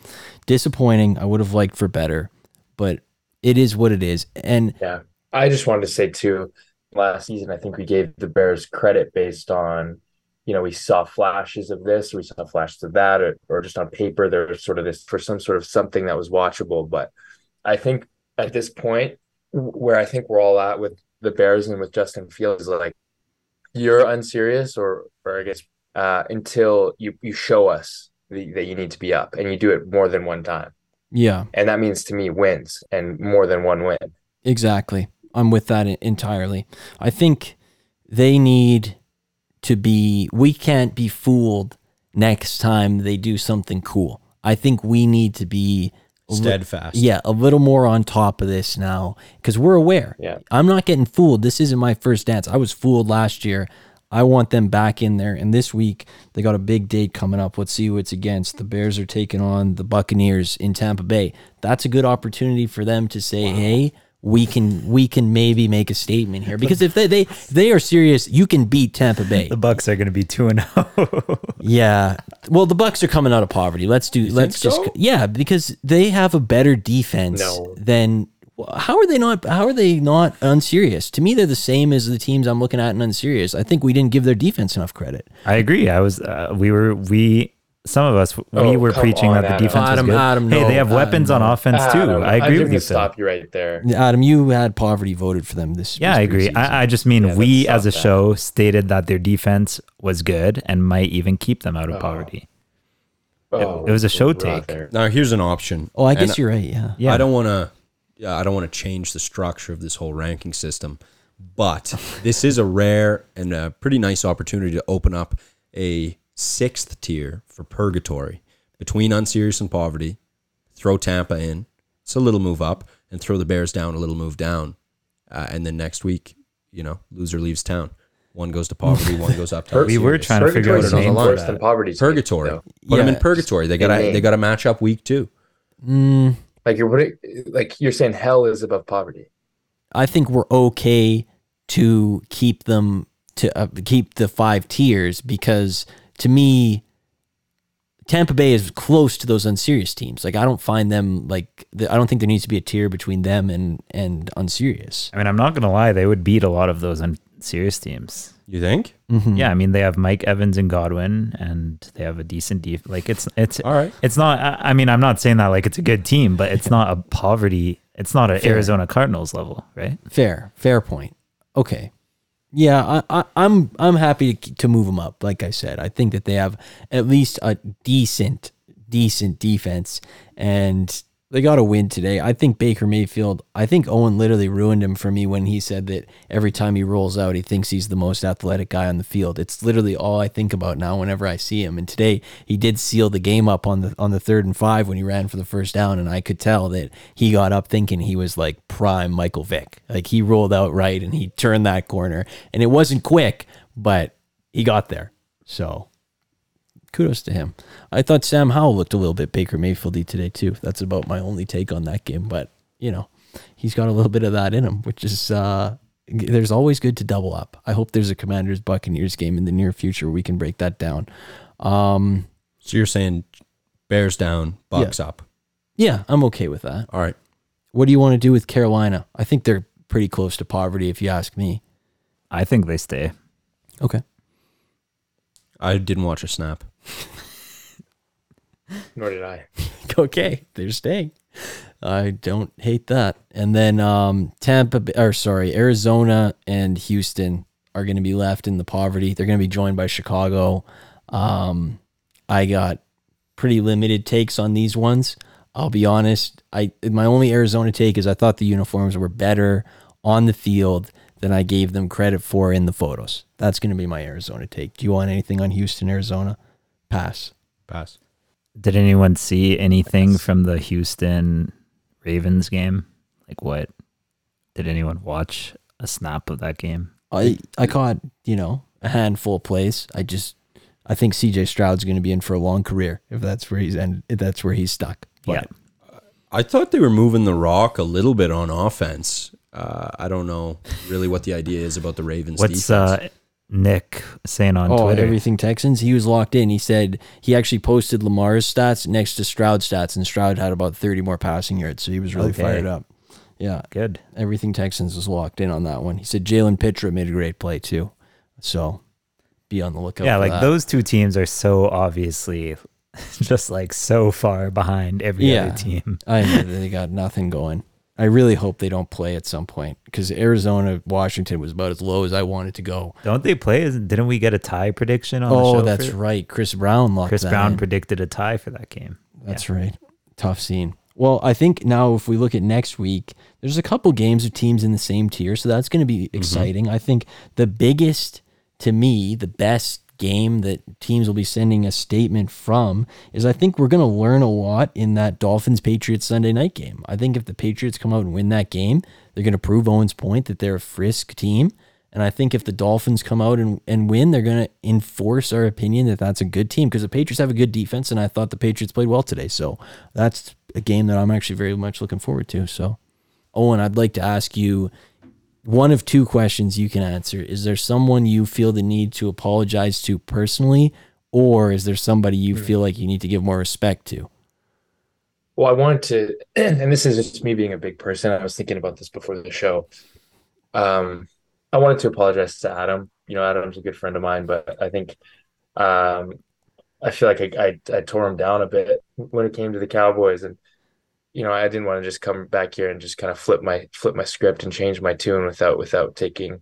Speaker 3: disappointing. I would have liked for better, but it is what it is. And
Speaker 6: Yeah. I just wanted to say too, last season I think we gave the Bears credit based on, you know, we saw flashes of this, we saw flashes of that, or, or just on paper there was sort of this for some sort of something that was watchable. But I think at this point, where I think we're all at with the Bears and with Justin Fields, is like you're unserious, or or I guess uh, until you you show us the, that you need to be up, and you do it more than one time,
Speaker 3: yeah,
Speaker 6: and that means to me wins and more than one win.
Speaker 3: Exactly. I'm with that entirely. I think they need to be, we can't be fooled next time they do something cool. I think we need to be a li-
Speaker 4: Steadfast.
Speaker 3: yeah, a little more on top of this now because we're aware.
Speaker 6: Yeah.
Speaker 3: I'm not getting fooled. This isn't my first dance. I was fooled last year. I want them back in there. And this week, they got a big date coming up. Let's see who it's against. The Bears are taking on the Buccaneers in Tampa Bay. That's a good opportunity for them to say, hey, we can we can maybe make a statement here because if they they they are serious, you can beat Tampa Bay.
Speaker 5: The Bucks are going to be two and oh. zero.
Speaker 3: Yeah. Well, the Bucks are coming out of poverty. Let's do. let's just.
Speaker 6: so?
Speaker 3: Yeah, because they have a better defense
Speaker 6: No.
Speaker 3: than How are they not? How are they not unserious? To me, they're the same as the teams I'm looking at and unserious. I think we didn't give their defense enough credit.
Speaker 5: I agree. I was. Uh, we were. We. Some of us. We
Speaker 6: Oh,
Speaker 5: were preaching
Speaker 6: on,
Speaker 5: that the
Speaker 6: Adam.
Speaker 5: defense
Speaker 3: Adam,
Speaker 5: was good.
Speaker 3: Adam,
Speaker 5: hey,
Speaker 3: no,
Speaker 5: they have
Speaker 3: Adam,
Speaker 5: weapons on offense too.
Speaker 6: Adam,
Speaker 5: I agree
Speaker 6: I'm
Speaker 5: with you, Phil.
Speaker 6: stop you right there.
Speaker 3: Adam, you had poverty voted for them this.
Speaker 5: Yeah,
Speaker 3: this
Speaker 5: I agree. I, I just mean
Speaker 6: Yeah,
Speaker 5: we as a
Speaker 6: stop that.
Speaker 5: show stated that their defense was good and might even keep them out of
Speaker 6: Oh.
Speaker 5: poverty.
Speaker 6: Oh,
Speaker 5: it was a show take.
Speaker 6: there.
Speaker 4: Now here's an option.
Speaker 3: oh, I
Speaker 4: And
Speaker 3: guess you're right. Yeah.
Speaker 5: Yeah.
Speaker 4: I don't want to. Yeah, I don't want to change the structure of this whole ranking system, but this is a rare and a pretty nice opportunity to open up a sixth tier for purgatory between unserious and poverty. Throw Tampa in. It's a little move up, and throw the Bears down a little move down, uh, and then next week, you know, loser leaves town. One goes to poverty, one goes up to purgatory.
Speaker 5: We were trying to figure out a
Speaker 4: on the
Speaker 5: name
Speaker 4: line.
Speaker 5: for
Speaker 6: worse
Speaker 5: that.
Speaker 6: than poverty's
Speaker 4: purgatory.
Speaker 6: though.
Speaker 4: Put them in purgatory. They got to
Speaker 6: name.
Speaker 4: they got to match up week two.
Speaker 3: Mm,
Speaker 6: Like you're putting, like you're saying, hell is above poverty.
Speaker 3: I think we're okay to keep them to uh, keep the five tiers because to me, Tampa Bay is close to those unserious teams. Like I don't find them like I don't think there needs to be a tier between them and and unserious.
Speaker 5: I mean, I'm not gonna lie, they would beat a lot of those unserious teams.
Speaker 4: You think?
Speaker 3: Mhm.
Speaker 5: Yeah, I mean, they have Mike Evans and Godwin, and they have a decent def. Like it's it's
Speaker 4: All right.
Speaker 5: it's not. I I mean, I'm not saying that like it's a good team, but it's not a poverty. It's not an
Speaker 3: Fair.
Speaker 5: Arizona Cardinals level, right?
Speaker 3: Fair, fair point. Okay. Yeah, I, I, I'm I'm happy to, to move them up. Like I said, I think that they have at least a decent, decent defense, and they got a win today. I think Baker Mayfield. I think Owen literally ruined him for me when he said that every time he rolls out, he thinks he's the most athletic guy on the field. It's literally all I think about now whenever I see him. And today he did seal the game up on the on the third and five when he ran for the first down, and I could tell that he got up thinking he was like prime Michael Vick. Like he rolled out right and he turned that corner, and it wasn't quick, but he got there. So kudos to him. I thought Sam Howell looked a little bit Baker Mayfieldy today too. That's about my only take on that game, but you know, he's got a little bit of that in him, which is uh there's always good to double up. I hope there's a Commanders Buccaneers game in the near future where we can break that down. Um
Speaker 4: So you're saying Bears down, Bucks up.
Speaker 3: yeah, I'm okay with that.
Speaker 4: All right.
Speaker 3: What do you want to do with Carolina? I think they're pretty close to poverty if you ask me.
Speaker 5: I think they stay.
Speaker 3: Okay.
Speaker 4: I didn't watch a snap.
Speaker 6: Nor did I.
Speaker 3: okay, they're staying. I don't hate that. And then um, Tampa, or sorry, Arizona and Houston are going to be left in the poverty. They're going to be joined by Chicago. Um, I got pretty limited takes on these ones. I'll be honest. I my only Arizona take is I thought the uniforms were better on the field than I gave them credit for in the photos. That's going to be my Arizona take. Do you want anything on Houston, Arizona? Pass.
Speaker 4: Pass.
Speaker 5: Did anyone see anything from the Houston Ravens game? Like what? Did anyone watch a snap of that game?
Speaker 3: I I caught you know a handful of plays. I just I think C.J. Stroud's going to be in for a long career if that's where he's and if that's where he's stuck.
Speaker 5: Yeah.
Speaker 4: I thought they were moving the rock a little bit on offense. Uh, I don't know really what the idea is about the Ravens
Speaker 5: What's
Speaker 4: defense.
Speaker 5: uh, Nick saying on
Speaker 3: oh,
Speaker 5: Twitter?
Speaker 3: everything Texans. He was locked in. He said he actually posted Lamar's stats next to Stroud's stats, and Stroud had about thirty more passing yards, so he was really
Speaker 5: Okay.
Speaker 3: fired up. Yeah,
Speaker 5: Good.
Speaker 3: everything Texans was locked in on that one. He said Jalen Pitre made a great play too, so be on the lookout.
Speaker 5: yeah, like
Speaker 3: that.
Speaker 5: those two teams are so obviously just like so far behind every
Speaker 3: Yeah.
Speaker 5: other team.
Speaker 3: I know they got nothing going. I really hope they don't play at some point because Arizona Washington was about as low as I wanted to go.
Speaker 5: Don't they play? Isn't- Didn't we get a tie prediction on the
Speaker 3: Oh, that's right. Chris Brown locked
Speaker 5: Chris Brown
Speaker 3: in.
Speaker 5: predicted a tie for that game.
Speaker 3: That's right. Tough scene. Well, I think now if we look at next week, there's a couple games of teams in the same tier, so that's going to be mm-hmm. exciting. I think the biggest to me, the best game that teams will be sending a statement from is I think we're going to learn a lot in that Dolphins Patriots Sunday night game. I think if the Patriots come out and win that game, they're going to prove Owens' point that they're a frisk team. And I think if the Dolphins come out and, and win, they're going to enforce our opinion that that's a good team because the Patriots have a good defense, and I thought the Patriots played well today. So that's a game that I'm actually very much looking forward to. So, Owen, I'd like to ask you one of two questions you can answer. Is there someone you feel the need to apologize to personally, or is there somebody you feel like you need to give more respect to?
Speaker 6: Well, I wanted to, and this is just me being a big person. I was thinking about this before the show. Um, I wanted to apologize to Adam. You know, Adam's a good friend of mine, but I think, um, I feel like I, I I tore him down a bit when it came to the Cowboys, and you know, I didn't want to just come back here and just kind of flip my flip my script and change my tune without without taking,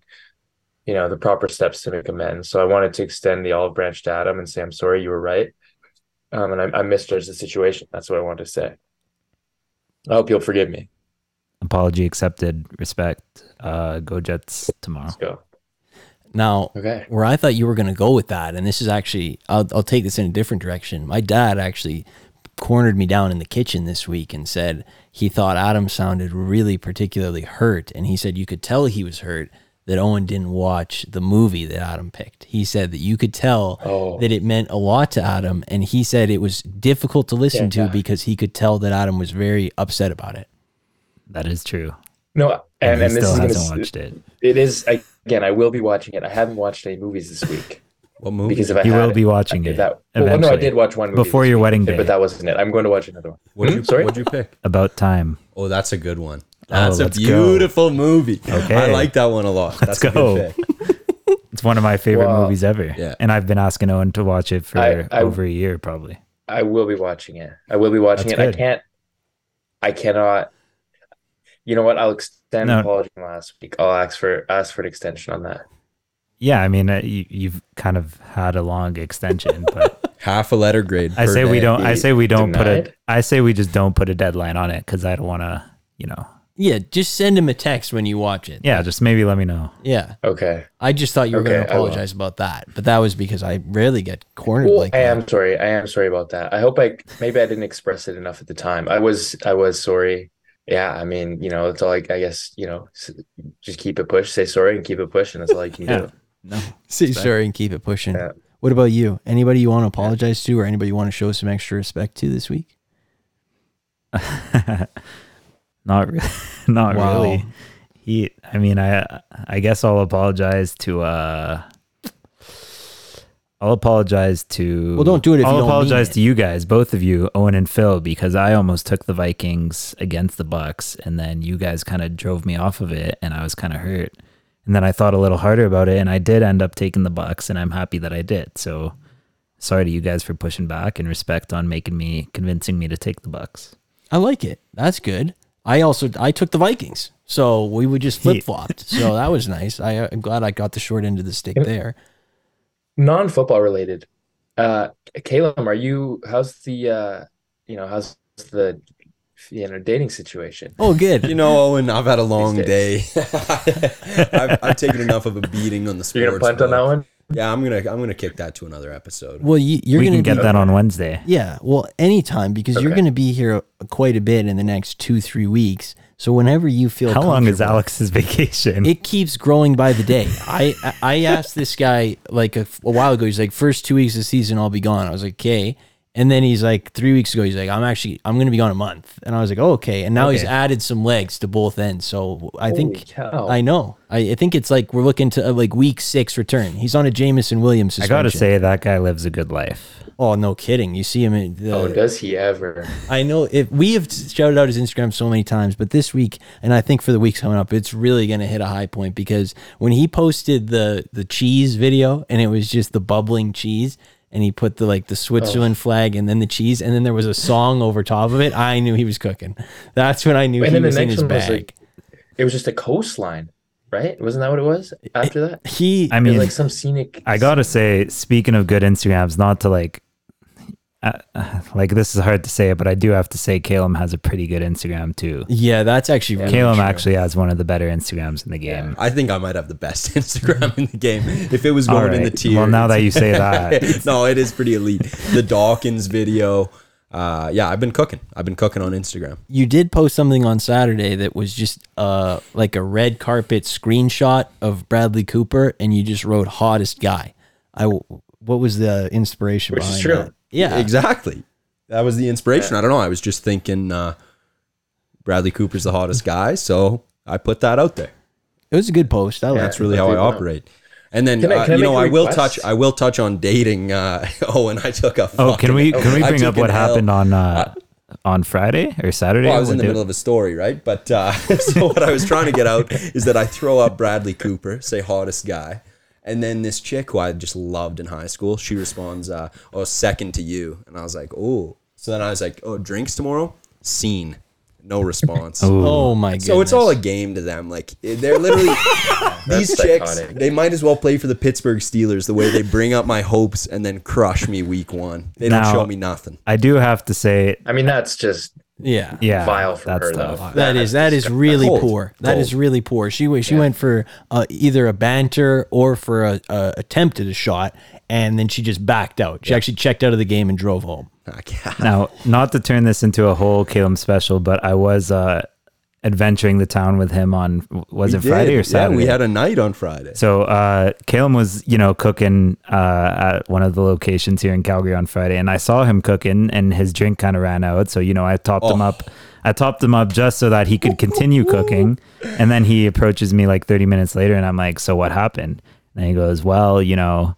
Speaker 6: you know, the proper steps to make amends. So I wanted to extend the olive branch to Adam and say, I'm sorry, you were right. Um, and I, I misjudged the situation. That's what I wanted to say. I hope you'll forgive me.
Speaker 5: Apology accepted. Respect. Uh, go Jets tomorrow.
Speaker 6: Let's go.
Speaker 3: Now,
Speaker 6: Okay.
Speaker 3: where I thought you were going to go with that, and this is actually, I'll, I'll take this in a different direction. My dad actually cornered me down in the kitchen this week and said he thought Adam sounded really particularly hurt. And he said you could tell he was hurt that Owen didn't watch the movie that Adam picked. He said that you could tell
Speaker 6: Oh.
Speaker 3: that it meant a lot to Adam. And he said it was difficult to listen
Speaker 6: Yeah,
Speaker 3: to
Speaker 6: yeah.
Speaker 3: because he could tell that Adam was very upset about it.
Speaker 5: That is true.
Speaker 6: No,
Speaker 5: And,
Speaker 6: and, and this
Speaker 5: still
Speaker 6: is gonna,
Speaker 5: hasn't
Speaker 6: s-
Speaker 5: watched it.
Speaker 6: it is I, again. I will be watching it. I haven't watched any movies this week
Speaker 4: What movie?
Speaker 6: because if I
Speaker 5: You will
Speaker 6: had
Speaker 5: be watching
Speaker 6: I-
Speaker 5: it
Speaker 6: That, well, no, I did watch one movie
Speaker 5: Before your wedding day.
Speaker 6: but that wasn't it. I'm going to watch another one.
Speaker 4: what did you, hmm?
Speaker 6: Sorry?
Speaker 4: What'd you pick?
Speaker 5: About time.
Speaker 4: Oh, that's a good one. Oh, that's a
Speaker 5: let's go.
Speaker 4: beautiful movie.
Speaker 5: Okay.
Speaker 4: I like that one a lot.
Speaker 5: Let's
Speaker 4: that's a
Speaker 5: go.
Speaker 4: good pick.
Speaker 5: It's one of my favorite
Speaker 6: Wow.
Speaker 5: movies ever.
Speaker 4: Yeah.
Speaker 5: And I've been asking Owen to watch it for
Speaker 6: I- I-
Speaker 5: over a year, probably.
Speaker 6: I will be watching it. I will be watching
Speaker 5: That's
Speaker 6: it.
Speaker 5: good.
Speaker 6: I can't. I cannot. You know what? I'll extend
Speaker 5: No.
Speaker 6: apology from last week. I'll ask for ask for an extension on that.
Speaker 5: Yeah, I mean, uh, you, you've kind of had a long extension, but
Speaker 4: Half a letter grade.
Speaker 5: I
Speaker 4: per
Speaker 5: say we
Speaker 4: day.
Speaker 5: don't. I say we don't put a.
Speaker 6: Denied?
Speaker 5: I say we just don't put a deadline on it because I don't want to. You know.
Speaker 3: Yeah, just send him a text when you watch it.
Speaker 5: Yeah, just maybe let me know.
Speaker 3: Yeah.
Speaker 6: Okay.
Speaker 3: I just thought you were going
Speaker 6: Okay,
Speaker 3: to
Speaker 6: I will.
Speaker 3: apologize about that, but that was because I rarely get cornered
Speaker 6: Well,
Speaker 3: like
Speaker 6: I
Speaker 3: that.
Speaker 6: am sorry. I am sorry about that. I hope I maybe I didn't express it enough at the time. I was I was sorry. Yeah, I mean, you know, it's all like I guess you know, s- just keep it push, say sorry, and keep it pushing. That's all you can
Speaker 5: Yeah.
Speaker 6: do.
Speaker 5: No.
Speaker 3: Say sure, and keep it pushing.
Speaker 6: Yeah.
Speaker 3: What about you? Anybody you want to apologize to, or anybody you want to show some extra respect to this week?
Speaker 5: Not really. Not
Speaker 3: Wow.
Speaker 5: really. He. I mean, I. I guess I'll apologize to. uh I'll apologize to.
Speaker 3: Well, don't do it if
Speaker 5: I'll
Speaker 3: you don't mean
Speaker 5: apologize
Speaker 3: it.
Speaker 5: to you guys, both of you, Owen and Phil, because I almost took the Vikings against the Bucks, and then you guys kind of drove me off of it, and I was kind of hurt. And then I thought a little harder about it, and I did end up taking the Bucks, and I'm happy that I did. So, sorry to you guys for pushing back, and respect on making me, convincing me to take the Bucks.
Speaker 3: I like it. That's good. I also I took the Vikings, so we would just flip flopped. so that was nice. I, I'm glad I got the short end of the stick there.
Speaker 6: Non-football related. Uh, Caleb, are you? How's the? Uh, you know, how's the? You know, dating situation.
Speaker 3: Oh, good.
Speaker 4: You know, Owen, I've had a long day. I've, I've taken enough of a beating on the sports.
Speaker 6: You're gonna punt on that
Speaker 4: book.
Speaker 6: one.
Speaker 4: Yeah, I'm gonna I'm gonna kick that to another episode.
Speaker 3: well, you, you're
Speaker 5: we
Speaker 3: gonna
Speaker 5: can get
Speaker 3: be,
Speaker 5: that on Wednesday.
Speaker 3: Yeah, well, anytime because you're going to be here quite a bit in the next two three weeks. So whenever you feel
Speaker 5: How long is Alex's vacation?
Speaker 3: It keeps growing by the day. I I I asked this guy like a, a while ago. He's like, first two weeks of the season, I'll be gone. I was like, okay. And then he's like, three weeks ago, he's like, I'm actually I'm going to be gone a month. And I was like, oh, okay. And now he's added some legs to both ends. So I think
Speaker 6: cow.
Speaker 3: I know. I, I think it's like we're looking to uh, like week six return. He's on a Jameson Williams.
Speaker 5: I gotta say that guy lives a good life.
Speaker 3: oh no, kidding. You see him in the,
Speaker 6: Oh, does he ever?
Speaker 3: I know if we have shouted out his Instagram so many times, but this week, and I think for the weeks coming up, it's really going to hit a high point because when he posted the the cheese video and it was just the bubbling cheese, and he put the like the Switzerland oh. flag and then the cheese, and then there was a song over top of it, I knew he was cooking. That's when I knew
Speaker 6: And
Speaker 3: he was in his
Speaker 6: one was
Speaker 3: bag.
Speaker 6: like, it was just a coastline, right? Wasn't that what it was after that?
Speaker 3: he,
Speaker 5: I mean,
Speaker 6: like some scenic.
Speaker 5: I gotta say, speaking of good Instagrams, not to like, uh, like this is hard to say, but I do have to say, Caleb has a pretty good Instagram too.
Speaker 3: yeah, that's actually really
Speaker 5: Caleb
Speaker 3: true.
Speaker 5: actually has one of the better Instagrams in the game.
Speaker 4: I think I might have the best Instagram in the game if it was
Speaker 5: All
Speaker 4: going in the
Speaker 5: right.
Speaker 4: tier.
Speaker 5: Well, now that you say that,
Speaker 4: no, it is pretty elite. The Dawkins video. Uh, yeah, I've been cooking. I've been cooking on Instagram.
Speaker 3: you did post something on Saturday that was just uh like a red carpet screenshot of Bradley Cooper, and you just wrote "hottest guy." I what was the inspiration
Speaker 6: Which is
Speaker 3: behind
Speaker 6: true.
Speaker 3: that? Yeah,
Speaker 4: exactly. That was the inspiration. I don't know. I was just thinking uh, Bradley Cooper's the hottest guy, so I put that out there.
Speaker 3: It was a good post. I like
Speaker 4: That's really how I
Speaker 6: Yeah.
Speaker 4: operate. And then
Speaker 6: Can I-
Speaker 4: uh,
Speaker 6: can I
Speaker 4: you know
Speaker 6: make a
Speaker 4: I will
Speaker 6: request?
Speaker 4: touch I will touch on dating. Uh, oh, and I took a
Speaker 5: oh, can
Speaker 4: fucking-
Speaker 5: we can we
Speaker 4: I
Speaker 5: bring
Speaker 4: took
Speaker 5: up what
Speaker 4: an L.
Speaker 5: happened on uh, on Friday or Saturday.
Speaker 4: Well, I was in the
Speaker 5: day-
Speaker 4: middle of a story, right? But uh, so what I was trying to get out is that I throw up Bradley Cooper, say hottest guy, and then this chick who I just loved in high school, she responds, uh, "Oh, second to you," and I was like, "Oh." So then I was like, "Oh, drinks tomorrow?" Scene, no response.
Speaker 3: Oh my god.
Speaker 4: So it's all a game to them. Like they're literally these chicks.
Speaker 6: psychotic.
Speaker 4: They might as well play for the Pittsburgh Steelers the way they bring up my hopes and then crush me week one. They don't
Speaker 5: Now-
Speaker 4: show me nothing.
Speaker 5: I do have to say,
Speaker 6: I mean, that's just
Speaker 3: yeah.
Speaker 5: yeah,
Speaker 6: vile for
Speaker 5: that's
Speaker 6: her,
Speaker 5: tough.
Speaker 6: though.
Speaker 3: That is that is really
Speaker 4: Cold.
Speaker 3: poor. That is
Speaker 4: Cold.
Speaker 3: really poor. She went she went for uh, either a banter or for a, a attempted a shot, and then she just backed out. She actually checked out of the game and drove home.
Speaker 5: Now, not to turn this into a whole Caleb special, but I was uh, adventuring the town with him on was
Speaker 4: We
Speaker 5: it Friday or Saturday?
Speaker 4: Yeah, we had a night on Friday.
Speaker 5: So uh Caleb was, you know, cooking uh at one of the locations here in Calgary on Friday and I saw him cooking and his drink kind of ran out. So, you know, I topped him
Speaker 4: Oh.
Speaker 5: up. I topped him up just so that he could continue cooking. And then he approaches me like 30 minutes later and I'm like, "So what happened?" And he goes, "Well, you know,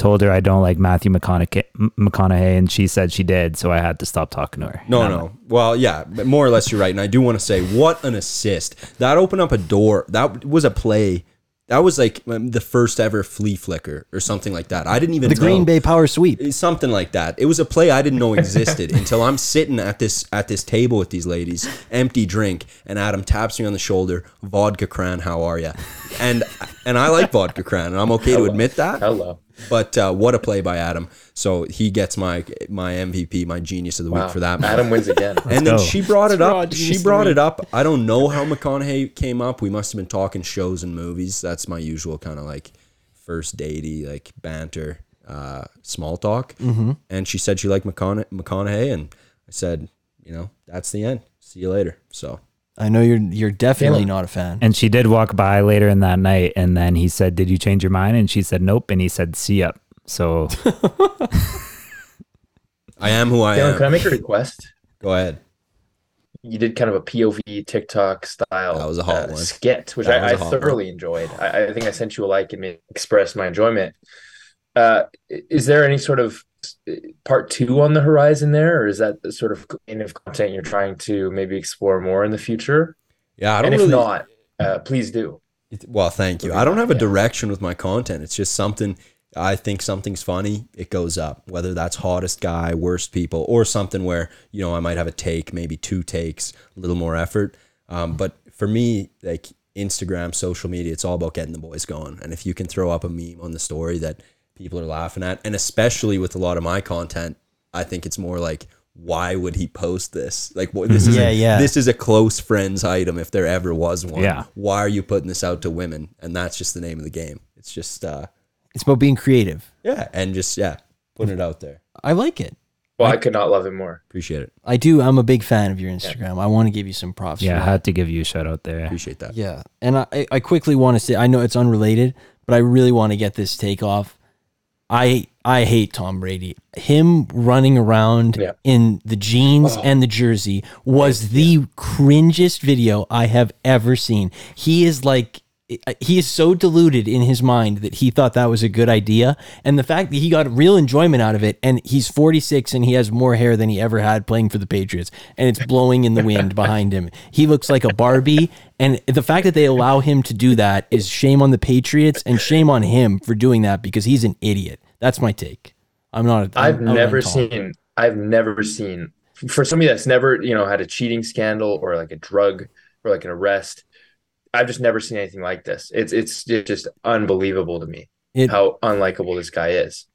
Speaker 5: told her I don't like Matthew McConaughey, McConaughey and she said she did, so I had to stop talking to her."
Speaker 4: No,
Speaker 5: And I'm
Speaker 4: no. Well, yeah, more or less you're right. And I do want to say, what an assist. That opened up a door. That was a play. That was like um, the first ever flea flicker or something like that. I didn't even
Speaker 3: The
Speaker 4: know.
Speaker 3: Green Bay Power Sweep.
Speaker 4: something like that. It was a play I didn't know existed until I'm sitting at this at this table with these ladies, empty drink, and Adam taps me on the shoulder. Vodka Cran, how are you? And and I like vodka Cran, and I'm okay to admit that.
Speaker 6: hello.
Speaker 4: But uh, what a play by Adam! So he gets my my MVP, my genius of the
Speaker 6: Wow.
Speaker 4: week for that.
Speaker 6: Adam wins again.
Speaker 4: and then she brought it up. She brought it up. I don't know how McConaughey came up. We must have been talking shows and movies. That's my usual kind of like first datey, like banter, uh, small talk. Mm-hmm. And she said she liked McCona- McConaughey, and I said, you know, that's the end. See you later. So
Speaker 3: I know you're you're definitely not a fan.
Speaker 5: And she did walk by later in that night, and then he said, "Did you change your mind?" And she said, "Nope." And he said, "See ya." So
Speaker 4: I am who I
Speaker 6: Dylan, can I make a request?
Speaker 4: Go ahead.
Speaker 6: You did kind of a POV TikTok style
Speaker 4: That was a hot
Speaker 6: uh,
Speaker 4: one.
Speaker 6: skit, which
Speaker 4: That was
Speaker 6: I,
Speaker 4: a
Speaker 6: I
Speaker 4: hot one.
Speaker 6: thoroughly enjoyed. I, I think I sent you a like and expressed my enjoyment. Uh, is there any sort of part two on the horizon there, or is that the sort of kind of content you're trying to maybe explore more in the future?
Speaker 4: Yeah, I don't
Speaker 6: And if
Speaker 4: really.
Speaker 6: not, uh, please do.
Speaker 4: It- Well, thank you. I don't have a direction with my content. It's just something I think something's funny, it goes up. Whether that's hottest guy, worst people, or something where you know I might have a take, maybe two takes, a little more effort. Um, but for me, like Instagram, social media, it's all about getting the boys going. And if you can throw up a meme on the story that people are laughing at, and especially with a lot of my content, I think it's more like. Why would he post this? Like, what, this is
Speaker 3: Yeah,
Speaker 4: a,
Speaker 3: yeah.
Speaker 4: this is a close friends item if there ever was one
Speaker 5: Yeah.
Speaker 4: why are you putting this out to women and that's just the name of the game it's just uh
Speaker 3: It's about being creative.
Speaker 4: yeah and just yeah putting it out there
Speaker 3: I like it.
Speaker 6: Well, I could not love it more.
Speaker 4: appreciate it
Speaker 3: I do. I'm a big fan of your Instagram. I want to give you some props.
Speaker 5: yeah, I had to give you a shout out there.
Speaker 4: appreciate that
Speaker 3: Yeah. And I, I quickly want to say, I know it's unrelated, but I really want to get this take off. I I hate Tom Brady. Him running around
Speaker 6: Yeah.
Speaker 3: in the jeans and the jersey was the cringest video I have ever seen. He is like he is so deluded in his mind that he thought that was a good idea and the fact that he got real enjoyment out of it and he's 46 and he has more hair than he ever had playing for the Patriots and it's blowing in the wind behind him. He looks like a Barbie and the fact that they allow him to do that is shame on the Patriots and shame on him for doing that because he's an idiot. That's my take. I'm not. a-
Speaker 6: I've never seen. I've never seen for somebody that's never you know had a cheating scandal or like a drug or like an arrest. I've just never seen anything like this. It's it's just unbelievable to me
Speaker 3: It-
Speaker 6: how unlikable this guy is.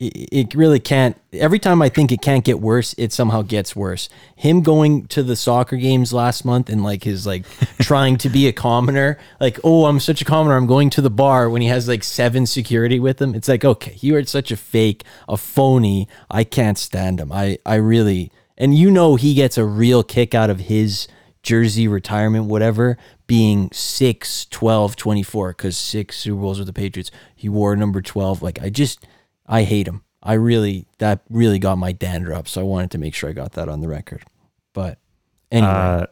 Speaker 3: it really can't every time i think it can't get worse it somehow gets worse him going to the soccer games last month and like his like trying to be a commoner like oh i'm such a commoner i'm going to the bar when he has like seven security with him it's like okay you are such a fake a phony i can't stand him i i really and you know he gets a real kick out of his jersey retirement whatever being 6 12 24 because six super bowls with the patriots he wore number 12 like i just I hate him. I really that really got my dander up, so I wanted to make sure I got that on the record. But anyway,
Speaker 5: Uh,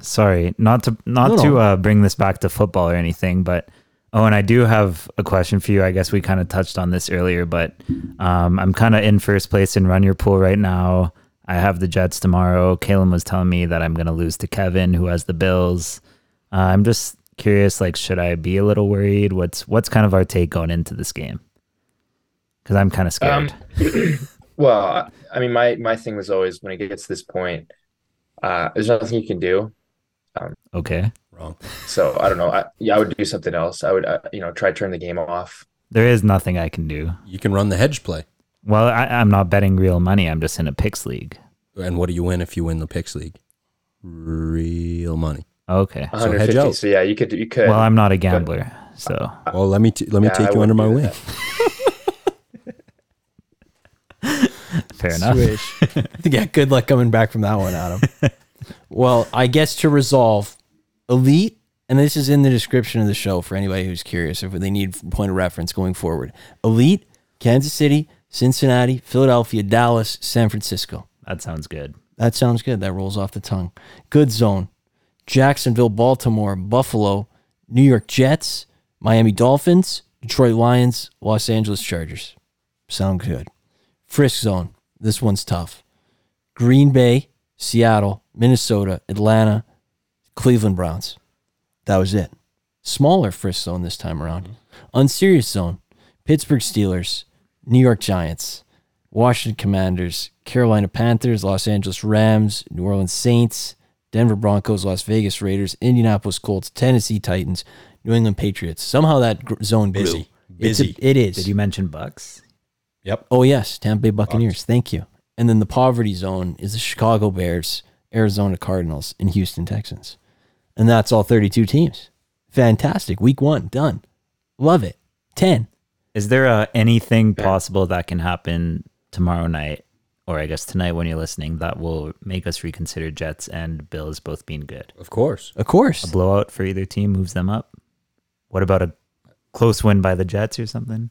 Speaker 5: sorry, not to not
Speaker 3: No,
Speaker 5: to
Speaker 3: no.
Speaker 5: uh, bring this back to football or anything, but oh, and I do have a question for you. I guess we kind of touched on this earlier, but um, I'm kind of in first place in Run Your Pool right now. I have the Jets tomorrow. Kalen was telling me that I'm going to lose to Kevin, who has the Bills. Uh, I'm just curious. Like, should I be a little worried? What's what's kind of our take going into this game? Because I'm kind of scared.
Speaker 6: Um, well, I- I mean, my my thing was always when it gets to this point, uh, there's nothing you can do.
Speaker 5: okay,
Speaker 4: Wrong.
Speaker 6: So I don't know. I, yeah, I would do something else. I would, uh, you know, try turn the game off.
Speaker 5: there is nothing I can do.
Speaker 4: You can run the hedge play.
Speaker 5: Well, I, I'm not betting real money. I'm just in a picks league.
Speaker 4: And what do you win if you win the picks league? Real money.
Speaker 5: Okay.
Speaker 4: So hedge
Speaker 6: 150.
Speaker 4: out.
Speaker 6: So, yeah, you could you could.
Speaker 5: Well, I'm not a gambler, so
Speaker 4: Well, let me t- let me
Speaker 6: Yeah, I
Speaker 4: take you under my wing.
Speaker 5: fair enough.
Speaker 3: Swish. yeah, good luck coming back from that one, Adam. well, I guess to resolve, elite, and this is in the description of the show for anybody who's curious if they need point of reference going forward. Elite, Kansas City, Cincinnati, Philadelphia, Dallas, San Francisco.
Speaker 5: That sounds good.
Speaker 3: That sounds good. That rolls off the tongue. Good zone. Jacksonville, Baltimore, Buffalo, New York Jets, Miami Dolphins, Detroit Lions, Los Angeles Chargers. Sound good. Frisk zone. This one's tough. Green Bay, Seattle, Minnesota, Atlanta, Cleveland Browns. That was it. Smaller frisk zone this time around. Mm-hmm. Unserious zone. Pittsburgh Steelers, New York Giants, Washington Commanders, Carolina Panthers, Los Angeles Rams, New Orleans Saints, Denver Broncos, Las Vegas Raiders, Indianapolis Colts, Tennessee Titans, New England Patriots. Somehow that gr- zone grew.
Speaker 4: Busy.
Speaker 3: A-
Speaker 4: Busy.
Speaker 3: it is.
Speaker 5: Did you mention Bucks?
Speaker 4: Yep.
Speaker 3: Oh yes, Tampa Bay Buccaneers. Thank you. And then the poverty zone is the Chicago Bears, Arizona Cardinals, and Houston Texans. And that's all 32 teams. Fantastic. Week 1 done. Love it. 10.
Speaker 5: Is there uh, anything possible that can happen tomorrow night, or I guess tonight when you're listening, that will make us reconsider Jets and Bills both being good?
Speaker 4: Of course.
Speaker 3: Of course.
Speaker 5: A blowout for either team moves them up. What about a close win by the Jets or something?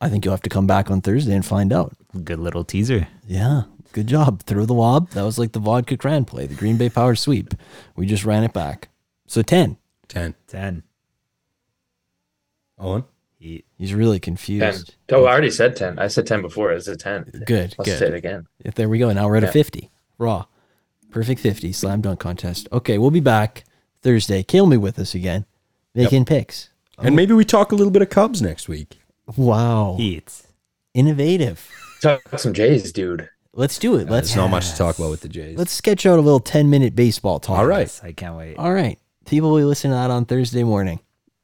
Speaker 3: I think you'll have to come back on Thursday and find out.
Speaker 5: Good little teaser.
Speaker 3: Yeah. Good job. Throw the lob. That was like the vodka cran play, the Green Bay power sweep. We just ran it back. So 10.
Speaker 4: 10.
Speaker 5: 10.
Speaker 4: Owen?
Speaker 5: He,
Speaker 3: He's really
Speaker 6: ten.
Speaker 3: confused.
Speaker 6: Oh, I already said ten. I said ten before. It's a ten.
Speaker 3: Good.
Speaker 6: I'll
Speaker 3: good.
Speaker 6: say it again.
Speaker 3: If there we go. Now we're at a 50. Raw. Perfect 50. Slam dunk contest. Okay, we'll be back Thursday. Kill me with us again. Making picks.
Speaker 4: And oh. maybe we talk a little bit of Cubs next week.
Speaker 3: Wow.
Speaker 5: Heat.
Speaker 3: Innovative.
Speaker 6: Talk some Jays, dude.
Speaker 3: Let's do it. Let's
Speaker 4: There's not much to talk about with the Jays.
Speaker 3: let's sketch out a little 10 minute baseball talk.
Speaker 4: All right.
Speaker 5: I can't wait.
Speaker 3: All right. People will listen to that on Thursday morning.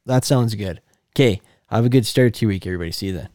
Speaker 3: That sounds good. Okay. Have a good start to your week, everybody. See you then.